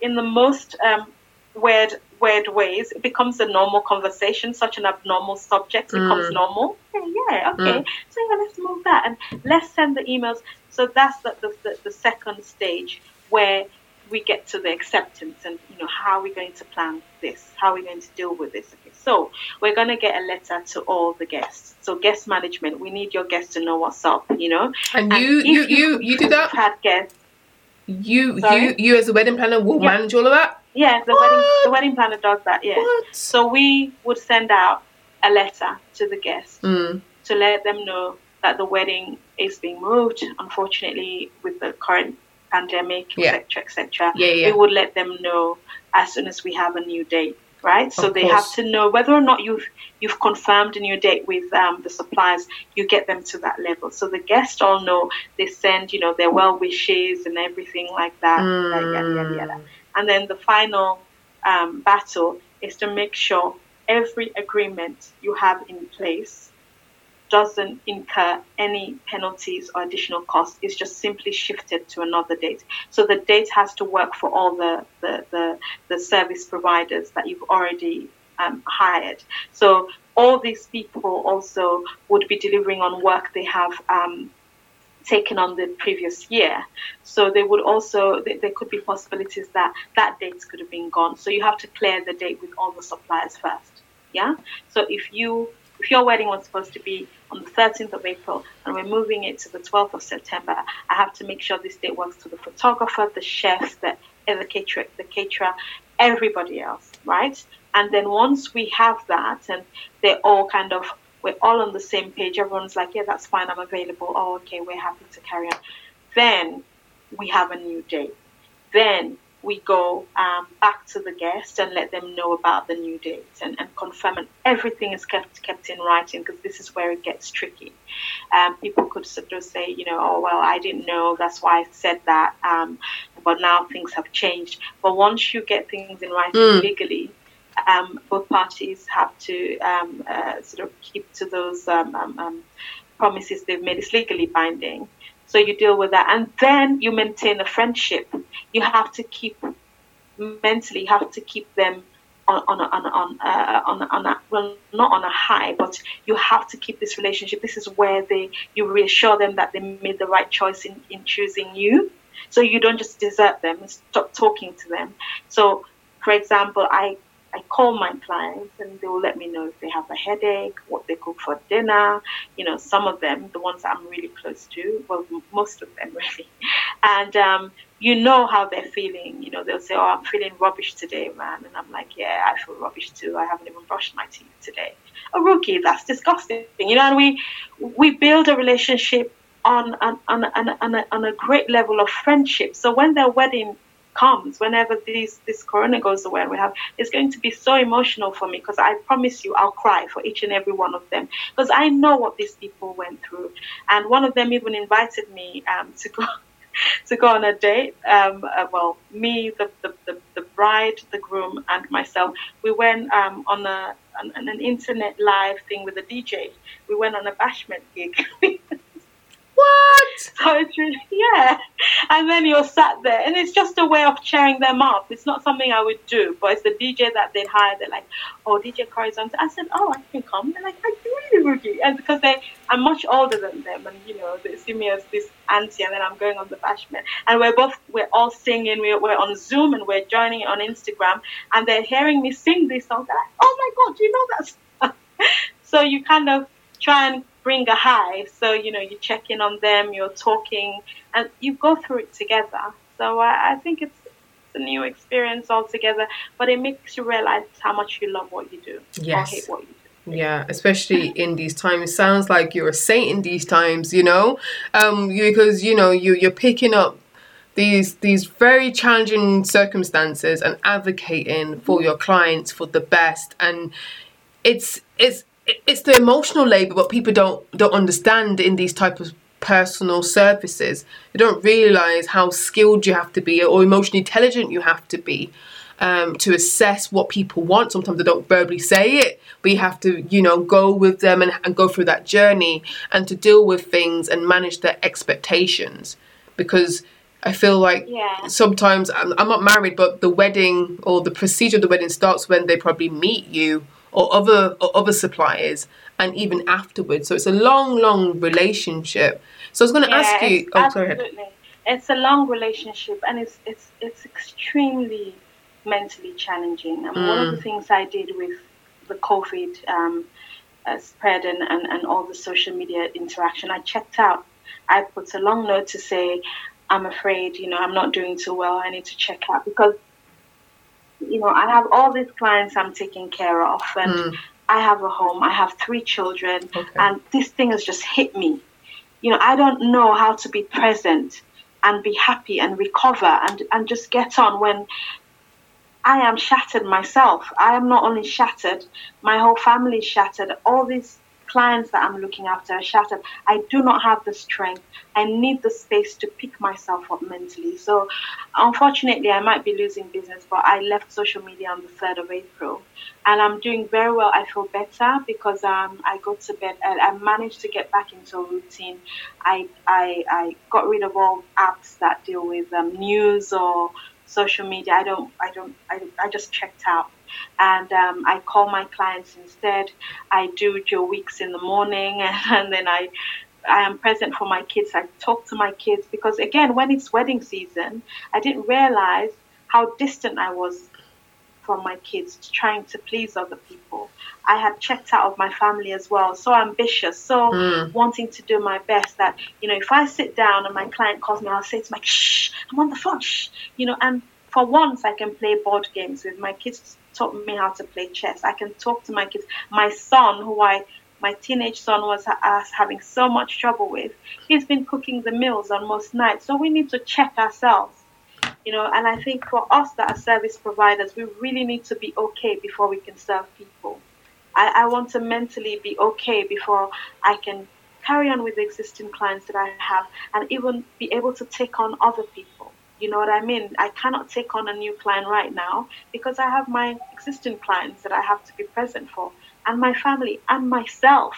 in the most um, weird weird ways. It becomes a normal conversation. Such an abnormal subject becomes mm. normal. Yeah, yeah, okay. Mm. So yeah, let's move that and let's send the emails. So that's the, the, the, the second stage where we get to the acceptance and you know how are we going to plan this? How are we going to deal with this? Okay, so we're going to get a letter to all the guests. So guest management, we need your guests to know what's up. You know, and and you you you you do that. Had guests. You you Sorry? you as a wedding planner will Yeah. manage all of that. Yeah, the wedding the wedding planner does that. Yeah. What? So we would send out a letter to the guests Mm. to let them know that the wedding is being moved. Unfortunately, with the current pandemic, Yeah. etc., etc., Yeah, yeah. we would let them know as soon as we have a new date. Right, so they have to know whether or not you've you've confirmed in your date with um, the suppliers. You get them to that level, so the guests all know. They send you know their well wishes and everything like that. Yada, yada, yada, yada. And then the final um, battle is to make sure every agreement you have in place doesn't incur any penalties or additional costs. It's just simply shifted to another date. So the date has to work for all the, the, the, the service providers that you've already um, hired. So all these people also would be delivering on work they have um, taken on the previous year. So they would also there could be possibilities that that date could have been gone. So you have to clear the date with all the suppliers first. Yeah. So if you if your wedding was supposed to be on the 13th of April and we're moving it to the 12th of September, I have to make sure this date works to the photographer, the chef, the, the caterer, the caterer, everybody else, right? And then once we have that and they're all kind of we're all on the same page. Everyone's like, yeah, that's fine. I'm available. Oh, okay, we're happy to carry on. Then we have a new date. Then we go um, back to the guest and let them know about the new date and, and confirm and everything is kept kept in writing because this is where it gets tricky. Um, people could sort of say, you know, oh well, I didn't know, that's why I said that, um, but now things have changed. But once you get things in writing mm. legally, um, both parties have to um, uh, sort of keep to those um, um, um, promises they've made. It's legally binding. So you deal with that. And then you maintain a friendship. You have to keep mentally, you have to keep them on, on, on, on, uh, on, on a, well, not on a high, but you have to keep this relationship. This is where they, you reassure them that they made the right choice in, in choosing you. So you don't just desert them and stop talking to them. So, for example, I I call my clients and they will let me know if they have a headache, what they cook for dinner. You know, some of them, the ones I'm really close to, well, most of them really. And um, you know how they're feeling. You know, they'll say, "Oh, I'm feeling rubbish today, man," and I'm like, "Yeah, I feel rubbish too. I haven't even brushed my teeth today." A rookie, that's disgusting. You know, and we we build a relationship on on on, on, on, a, on a great level of friendship. So when their wedding comes, whenever this this corona goes away we have, it's going to be so emotional for me because I promise you I'll cry for each and every one of them because I know what these people went through. And one of them even invited me um, to go. to go on a date. Um, uh, well, me, the, the, the, the, bride, the groom, and myself, we went um, on a on, an internet live thing with a DJ. We went on a bashment gig. What? Poetry, yeah. And then you're sat there, and it's just a way of cheering them up. It's not something I would do, but it's the DJ that they'd hire. They're like, "Oh, DJ Corey's on." I said, "Oh, I can come." They're like, "I really, really," and because they, I'm much older than them, and you know, they see me as this auntie, and then I'm going on the bashment, and we're both, we're all singing. We're, we're on Zoom and we're joining on Instagram, and they're hearing me sing these songs. They're like, "Oh my God, do you know that?" so you kind of try and bring a hive. So, you know, you check in on them, you're talking, and you go through it together. So I, I think it's, it's a new experience altogether, but it makes you realize how much you love what you do yes. or hate what you do. Yeah, especially in these times. It sounds like you're a saint in these times, you know, um, because you know you you're picking up these these very challenging circumstances and advocating for your clients for the best, and it's it's it's the emotional labor what people don't don't understand in these type of personal services they don't realize how skilled you have to be or emotionally intelligent you have to be um, to assess what people want. Sometimes they don't verbally say it but you have to you know go with them and, and go through that journey and to deal with things and manage their expectations. Because I feel like yeah. sometimes I'm, I'm not married, but the wedding or the procedure of the wedding starts when they probably meet you or other or other suppliers and even afterwards. So it's a long, long relationship. So I was going to yeah, ask you. Oh, absolutely. Sorry. It's a long relationship, and it's it's it's extremely mentally challenging. And mm. one of the mm. things I did with the COVID um, uh, spread and, and, and all the social media interaction, I checked out. I put a long note to say, I'm afraid, you know, I'm not doing too well. I need to check out because you know, I have all these clients I'm taking care of, and mm. I have a home. I have three children, okay. and this thing has just hit me. You know, I don't know how to be present and be happy and recover and, and just get on when I am shattered myself. I am not only shattered, my whole family is shattered. All these clients that I'm looking after are shattered. I do not have the strength. I need the space to pick myself up mentally. So, unfortunately, I might be losing business, but I left social media on the 3rd of April. And I'm doing very well. I feel better because um, I got to bed and I managed to get back into a routine. I, I, I got rid of all apps that deal with um, news or social media. I don't, I don't, I, I just checked out and um, I call my clients instead. I do Joe Wicks in the morning, and, and then I I am present for my kids. I talk to my kids because again, when it's wedding season, I didn't realize how distant I was from my kids, trying to please other people. I had checked out of my family as well, so ambitious, so mm. wanting to do my best. That you know, if I sit down and my client calls me, I'll say to my, "Shh, I'm on the phone." Shh, you know, and for once, I can play board games with my kids taught me how to play chess. I can talk to my kids. My son, who I my teenage son was uh, having so much trouble with, he's been cooking the meals on most nights. So we need to check ourselves, you know. And I think for us that are service providers, we really need to be okay before we can serve people. I, I want to mentally be okay before I can carry on with the existing clients that I have and even be able to take on other people. You know what I mean? I cannot take on a new client right now because I have my existing clients that I have to be present for, and my family, and myself.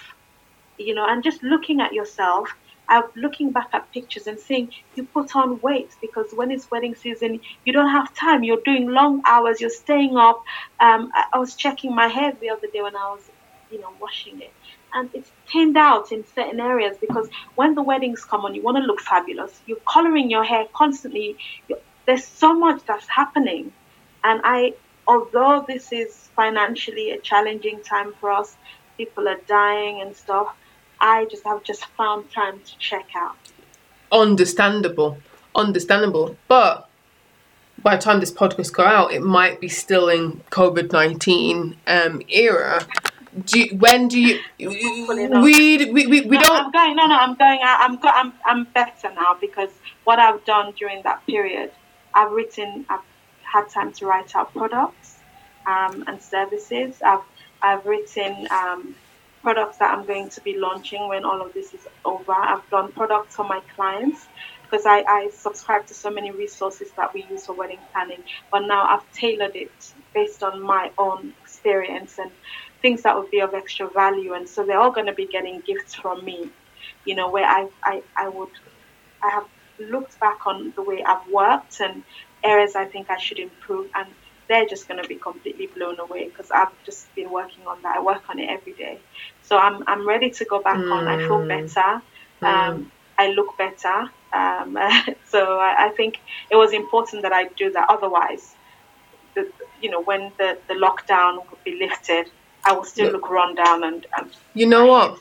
You know, and just looking at yourself, I'm looking back at pictures and seeing you put on weight because when it's wedding season, you don't have time. You're doing long hours. You're staying up. Um, I was checking my hair the other day when I was, you know, washing it, and it's thinned out in certain areas because when the weddings come on, you want to look fabulous. You're coloring your hair constantly. There's so much that's happening. And I, although this is financially a challenging time for us, people are dying and stuff, I just have just found time to check out. Understandable. Understandable. But by the time this podcast go out, it might be still in COVID nineteen um, era do you, when do you we, we, we, we no, don't I'm going no no I'm going I'm go, I'm I'm better now because what I've done during that period I've written I've had time to write out products um, and services. I've I've written um, products that I'm going to be launching when all of this is over. I've done products for my clients because I, I subscribe to so many resources that we use for wedding planning but now I've tailored it based on my own experience and things that would be of extra value. And so they're all going to be getting gifts from me, you know, where I, I, I would, I have looked back on the way I've worked and areas I think I should improve. And they're just going to be completely blown away because I've just been working on that. I work on it every day. So I'm, I'm ready to go back mm. on. I feel mm. better. Mm. Um, I look better. Um, so I, I, think it was important that I do that. Otherwise, the, you know, when the, the lockdown would be lifted, I will still look. run down and, and you know what?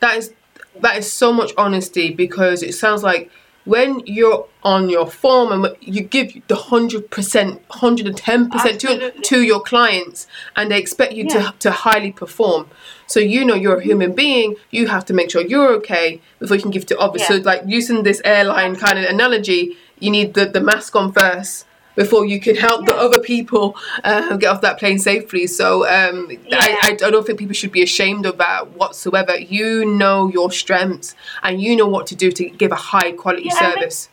that is that is so much honesty because it sounds like when you're on your form and you give the 100% 110% to, to your clients and they expect you yeah. to, to highly perform. So you know you're a human mm-hmm. being you have to make sure you're okay before you can give to others. Yeah. so like using this airline kind of analogy you need the, the mask on first before you can help the other people uh, get off that plane safely. So um, yeah. I, I, don't think people should be ashamed of that whatsoever. You know your strengths and you know what to do to give a high quality yeah, service.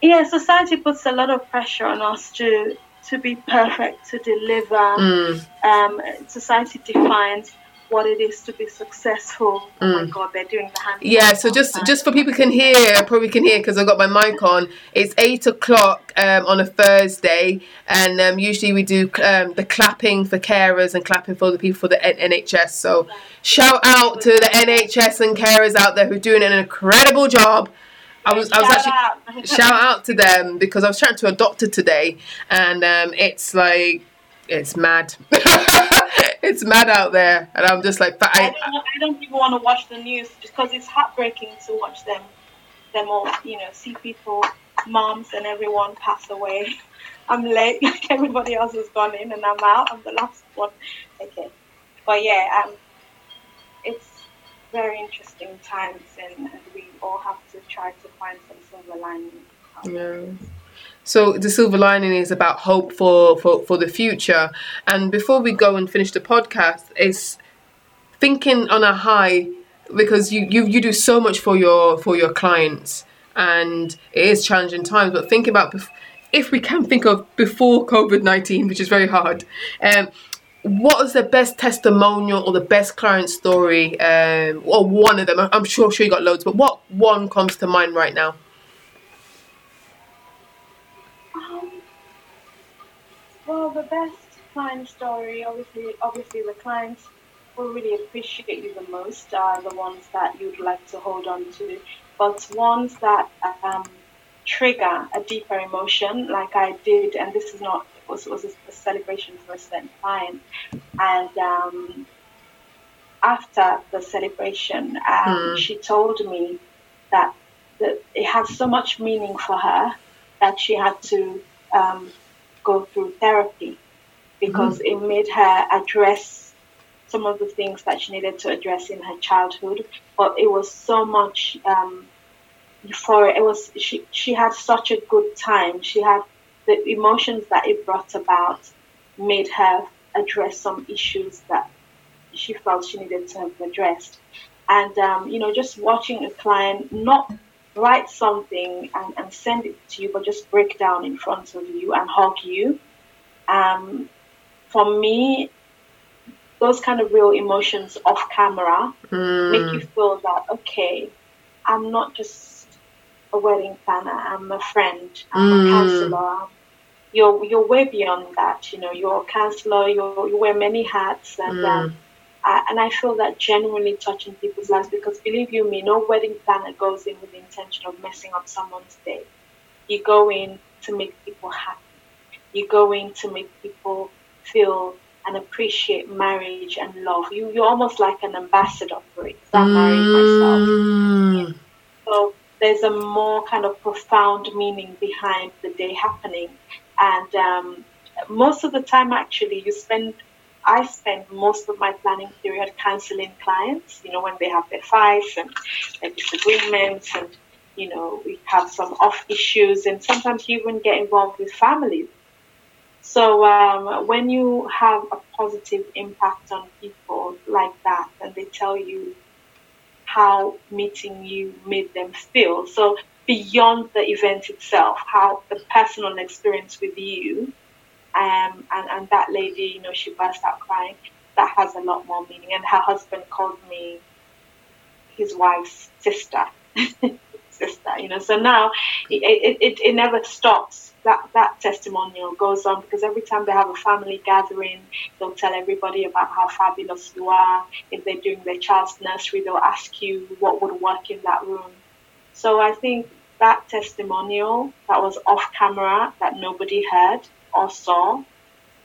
yeah, society puts a lot of pressure on us to to be perfect, to deliver. Mm. Um, society defines what it is to be successful. Oh mm. my god, they're doing the hand. Yeah, so just just for people can hear, probably can hear because I've got my mic on. It's eight o'clock um, on a Thursday, and um, usually we do um, the clapping for carers and clapping for the people for the NHS. So shout out to the NHS and carers out there who are doing an incredible job. I was, I was shout actually out. shout out to them because I was chatting to a doctor today, and um, it's like it's mad. it's mad out there, and I'm just like, I, I, don't, I don't even want to watch the news just because it's heartbreaking to watch them, them all, you know, see people, moms and everyone pass away. I'm late, like everybody else has gone in, and I'm out. I'm the last one. Okay, but yeah, um, it's very interesting times, and, and we all have to try to find some silver lining. Yeah. So the silver lining is about hope for, for, for the future. And before we go and finish the podcast, is thinking on a high because you, you you do so much for your for your clients. And it is challenging times but think about if we can think of before covid-19 which is very hard um what was the best testimonial or the best client story um or one of them? I'm I'm sure sure you got loads but what one comes to mind right now well, the best client story, obviously, obviously the clients who really appreciate you the most are the ones that you'd like to hold on to, but ones that um, trigger a deeper emotion, like I did, and this is not was was a celebration for a certain client, and um, after the celebration, um, Hmm. she told me that that it had so much meaning for her that she had to um, go through therapy because it made her address some of the things that she needed to address in her childhood. But it was so much um, euphoria. It was she. She had such a good time. She had the emotions that it brought about made her address some issues that she felt she needed to have addressed. And um, you know, just watching a client not write something and, and send it to you, but just break down in front of you and hug you. Um, for me, those kind of real emotions off camera make you feel that okay, I'm not just a wedding planner. I'm a friend. I'm Mm. a counselor. You're you're way beyond that. You know, you're a counselor. You're, you wear many hats, and um, I, and I feel that genuinely touching people's lives because believe you me, no wedding planner goes in with the intention of messing up someone's day. You go in to make people happy. You go in to make people feel and appreciate marriage and love. You you're almost like an ambassador for it. I'm married myself. Mm. So there's a more kind of profound meaning behind the day happening. And um, most of the time, actually, you spend, I spend most of my planning period counseling clients, you know, when they have their fights and their disagreements and, you know, we have some off issues and sometimes you even get involved with families. So um, when you have a positive impact on people like that and they tell you how meeting you made them feel. So beyond the event itself, how the personal experience with you, um, and, and that lady, you know, she burst out crying. That has a lot more meaning. And her husband called me his wife's sister. sister, you know. So now it, it, it, never stops. That that testimonial goes on because every time they have a family gathering, they'll tell everybody about how fabulous you are. If they're doing their child's nursery, they'll ask you what would work in that room. So I think that testimonial that was off camera that nobody heard or saw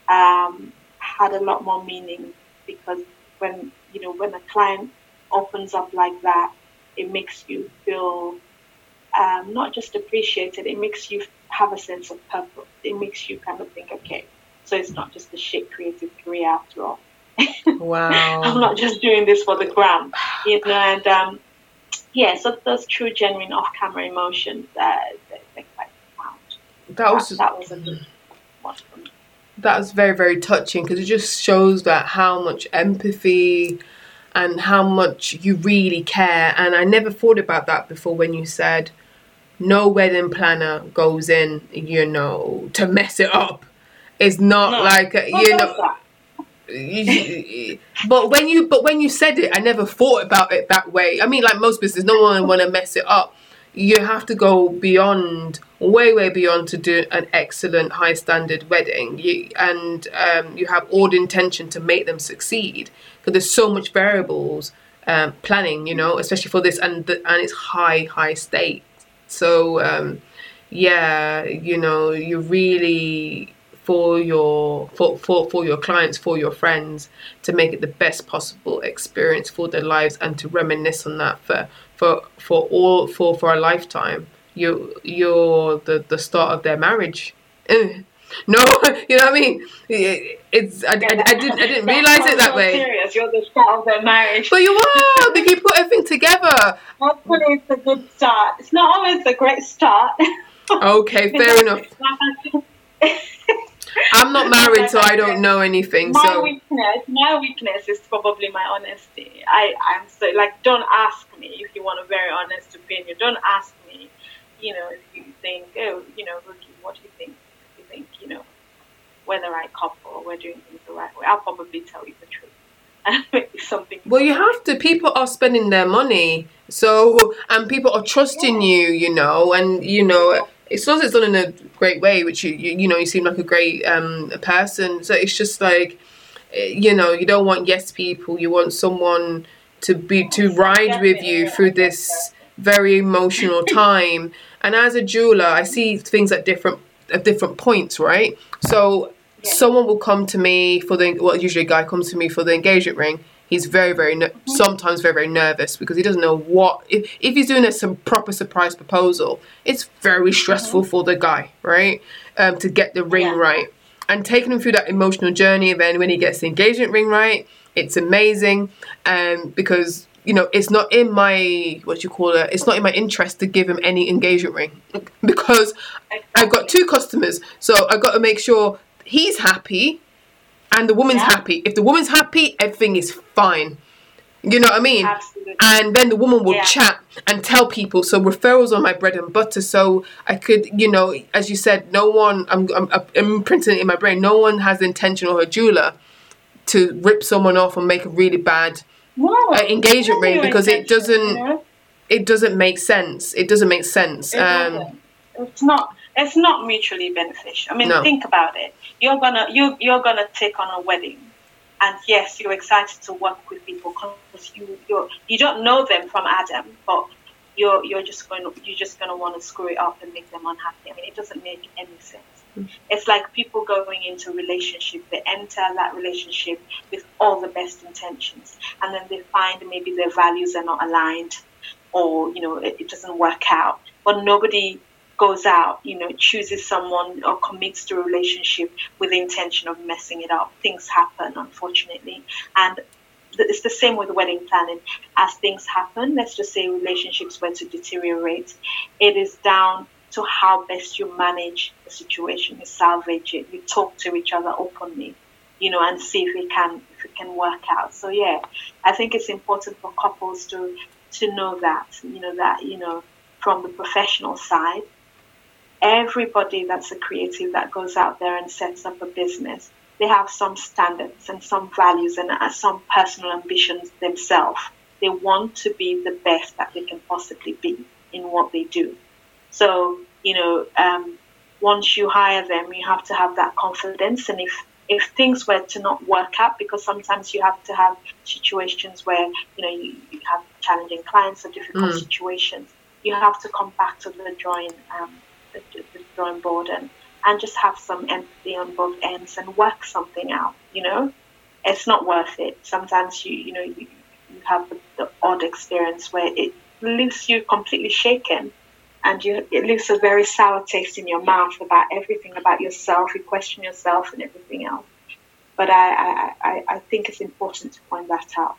um, had a lot more meaning because when you know when a client opens up like that, it makes you feel um, not just appreciated. It makes you have a sense of purpose. It makes you kind of think, okay, so it's not just a shit creative career after all. Wow, I'm not just doing this for the gram, you know. And um, yeah, so those true, genuine off-camera emotions, uh, they're, they're quite profound. That was that was a good one for me. that was very very touching because it just shows that how much empathy and how much you really care and i never thought about that before when you said no wedding planner goes in you know to mess it up it's not No. like a, you know but when you but when you said it i never thought about it that way i mean like most businesses, no one want to mess it up you have to go beyond way way beyond to do an excellent high standard wedding. You, and um, you have all the intention to make them succeed. Because there's so much variables um, planning you know especially for this and the, and it's high high stakes. So um, yeah you know you really for your for, for for your clients for your friends to make it the best possible experience for their lives and to reminisce on that for for for all for for a lifetime you you're the the start of their marriage no you know what i mean it's i, I, I didn't i didn't realize it that way Serious. You're the start of their marriage. but you are because you put everything together Hopefully, it's a good start. It's not always a great start. okay fair enough I'm not married, so I don't know anything. My so weakness, my weakness is probably my honesty. I, I'm so like, don't ask me if you want a very honest opinion. Don't ask me, you know, if you think, oh, you know, Rookie, what do you think? You think, you know, we're the right couple or we're doing things the right way. I'll probably tell you the truth. Something. Well, you have to. People are spending their money, so and people are trusting you. You know, and you know, it's not it's done in a great way, which you you, you know you seem like a great um person. So it's just like, eh, you know, you don't want yes people. You want someone to be to ride with you through this very emotional time. And as a jeweler, I see things at different at different points, right? So someone will come to me for the well, usually a guy comes to me for the engagement ring. He's very, very sometimes very, very nervous because he doesn't know what if if he's doing a some proper surprise proposal. It's very stressful for the guy, right? Um, to get the ring Yeah. right and taking him through that emotional journey. And then when he gets the engagement ring right, it's amazing. Um, because you know it's not in my what do you call it? It's not in my interest to give him any engagement ring because I've got two customers, so I've got to make sure he's happy and the woman's Yeah. happy. If the woman's happy, everything is fine. You know what I mean? Absolutely. And then the woman will Yeah. chat and tell people. So referrals are my bread and butter. So I could, you know, as you said, no one. I'm, I'm, I'm imprinting it in my brain. No one has the intention or a jeweler to rip someone off and make a really bad no, uh, engagement ring because it doesn't you know? it doesn't make sense. It doesn't make sense. It Um, it's not it's not mutually beneficial. I mean, No. think about it. You're gonna you you're gonna take on a wedding, and yes, you're excited to work with people because you you you don't know them from Adam, but you're you're just going to you're just to want to screw it up and make them unhappy. I mean, it doesn't make any sense. Mm-hmm. It's like people going into a relationship. They enter that relationship with all the best intentions, and then they find maybe their values are not aligned, or you know it, it doesn't work out. But nobody goes out, you know, chooses someone or commits to a relationship with the intention of messing it up. Things happen, unfortunately, and it's the same with wedding planning. As things happen, let's just say relationships were to deteriorate, it is down to how best you manage the situation, you salvage it, you talk to each other openly, you know, and see if it can if it can work out. So yeah, I think it's important for couples to to know that, you know, that you know, from the professional side, everybody that's a creative that goes out there and sets up a business, they have some standards and some values and uh, some personal ambitions themselves. They want to be the best that they can possibly be in what they do. So, you know, um, once you hire them, you have to have that confidence. And if, if things were to not work out, because sometimes you have to have situations where, you know, you, you have challenging clients or difficult Mm. situations, you have to come back to the drawing, um, the, drawing board and, and just have some empathy on both ends and work something out, you know? It's not worth it. Sometimes you, you know, you, you have the, the odd experience where it leaves you completely shaken and you, it leaves a very sour taste in your mouth about everything about yourself. You question yourself and everything else. But I, I, I, I think it's important to point that out.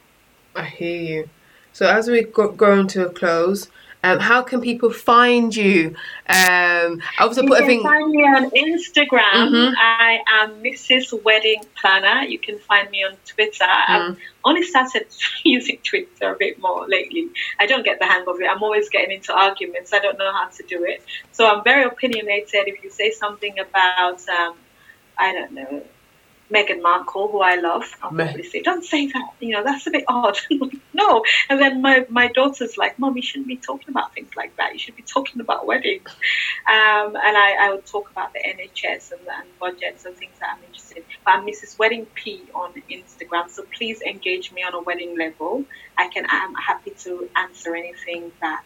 I hear you. So as we go, go into a close, um, how can people find you? Um, I also You put a can thing. find me on Instagram. Mhm. I am Mrs. Wedding Planner. You can find me on Twitter. I've only started using Twitter a bit more lately. I don't get the hang of it. I'm always getting into arguments. I don't know how to do it. So I'm very opinionated. If you say something about, um, I don't know, Meghan Markle, who I love, I'll Me- probably say, don't say that. You know, that's a bit odd. no. And then my, my daughter's like, Mom, you shouldn't be talking about things like that. You should be talking about weddings. Um, and I, I would talk about the NHS and, and budgets and things that I'm interested in. But I'm Mrs. Wedding P on Instagram. So please engage me on a wedding level. I can, I'm happy to answer anything that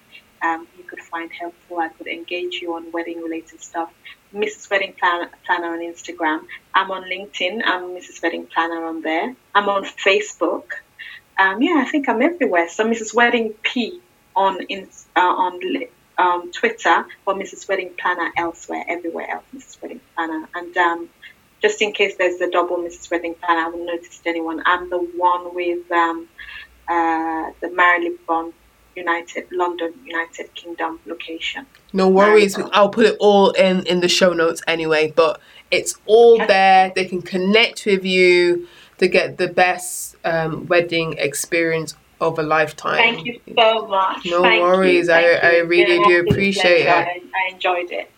um, you could find helpful. I could engage you on wedding related stuff. Mrs. Wedding Plan- Planner on Instagram. I'm on LinkedIn. I'm Mrs. Wedding Planner on there. I'm on Facebook. Um, yeah, I think I'm everywhere. So Mrs. Wedding P on in, uh, on um, Twitter or Mrs. Wedding Planner elsewhere, everywhere else, Mrs. Wedding Planner. And um, just in case there's a double Mrs. Wedding Planner, I haven't noticed anyone. I'm the one with um, uh, the Marilyn Bond United London, United Kingdom location. No worries. I'll put it all in in the show notes anyway. But it's all there. They can connect with you to get the best um, wedding experience of a lifetime. Thank you so much. No Thank worries. I, I really do appreciate it. I, I enjoyed it.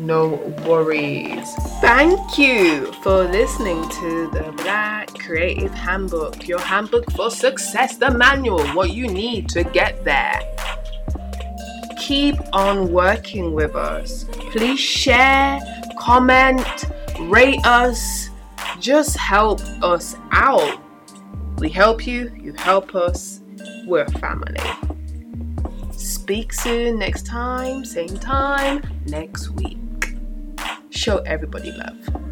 No worries. Thank you for listening to the Black Creative Handbook, your handbook for success, the manual, what you need to get there. Keep on working with us. Please share, comment, rate us. Just help us out. We help you, you help us. We're family. Speak soon, next time, same time, next week. Show everybody love.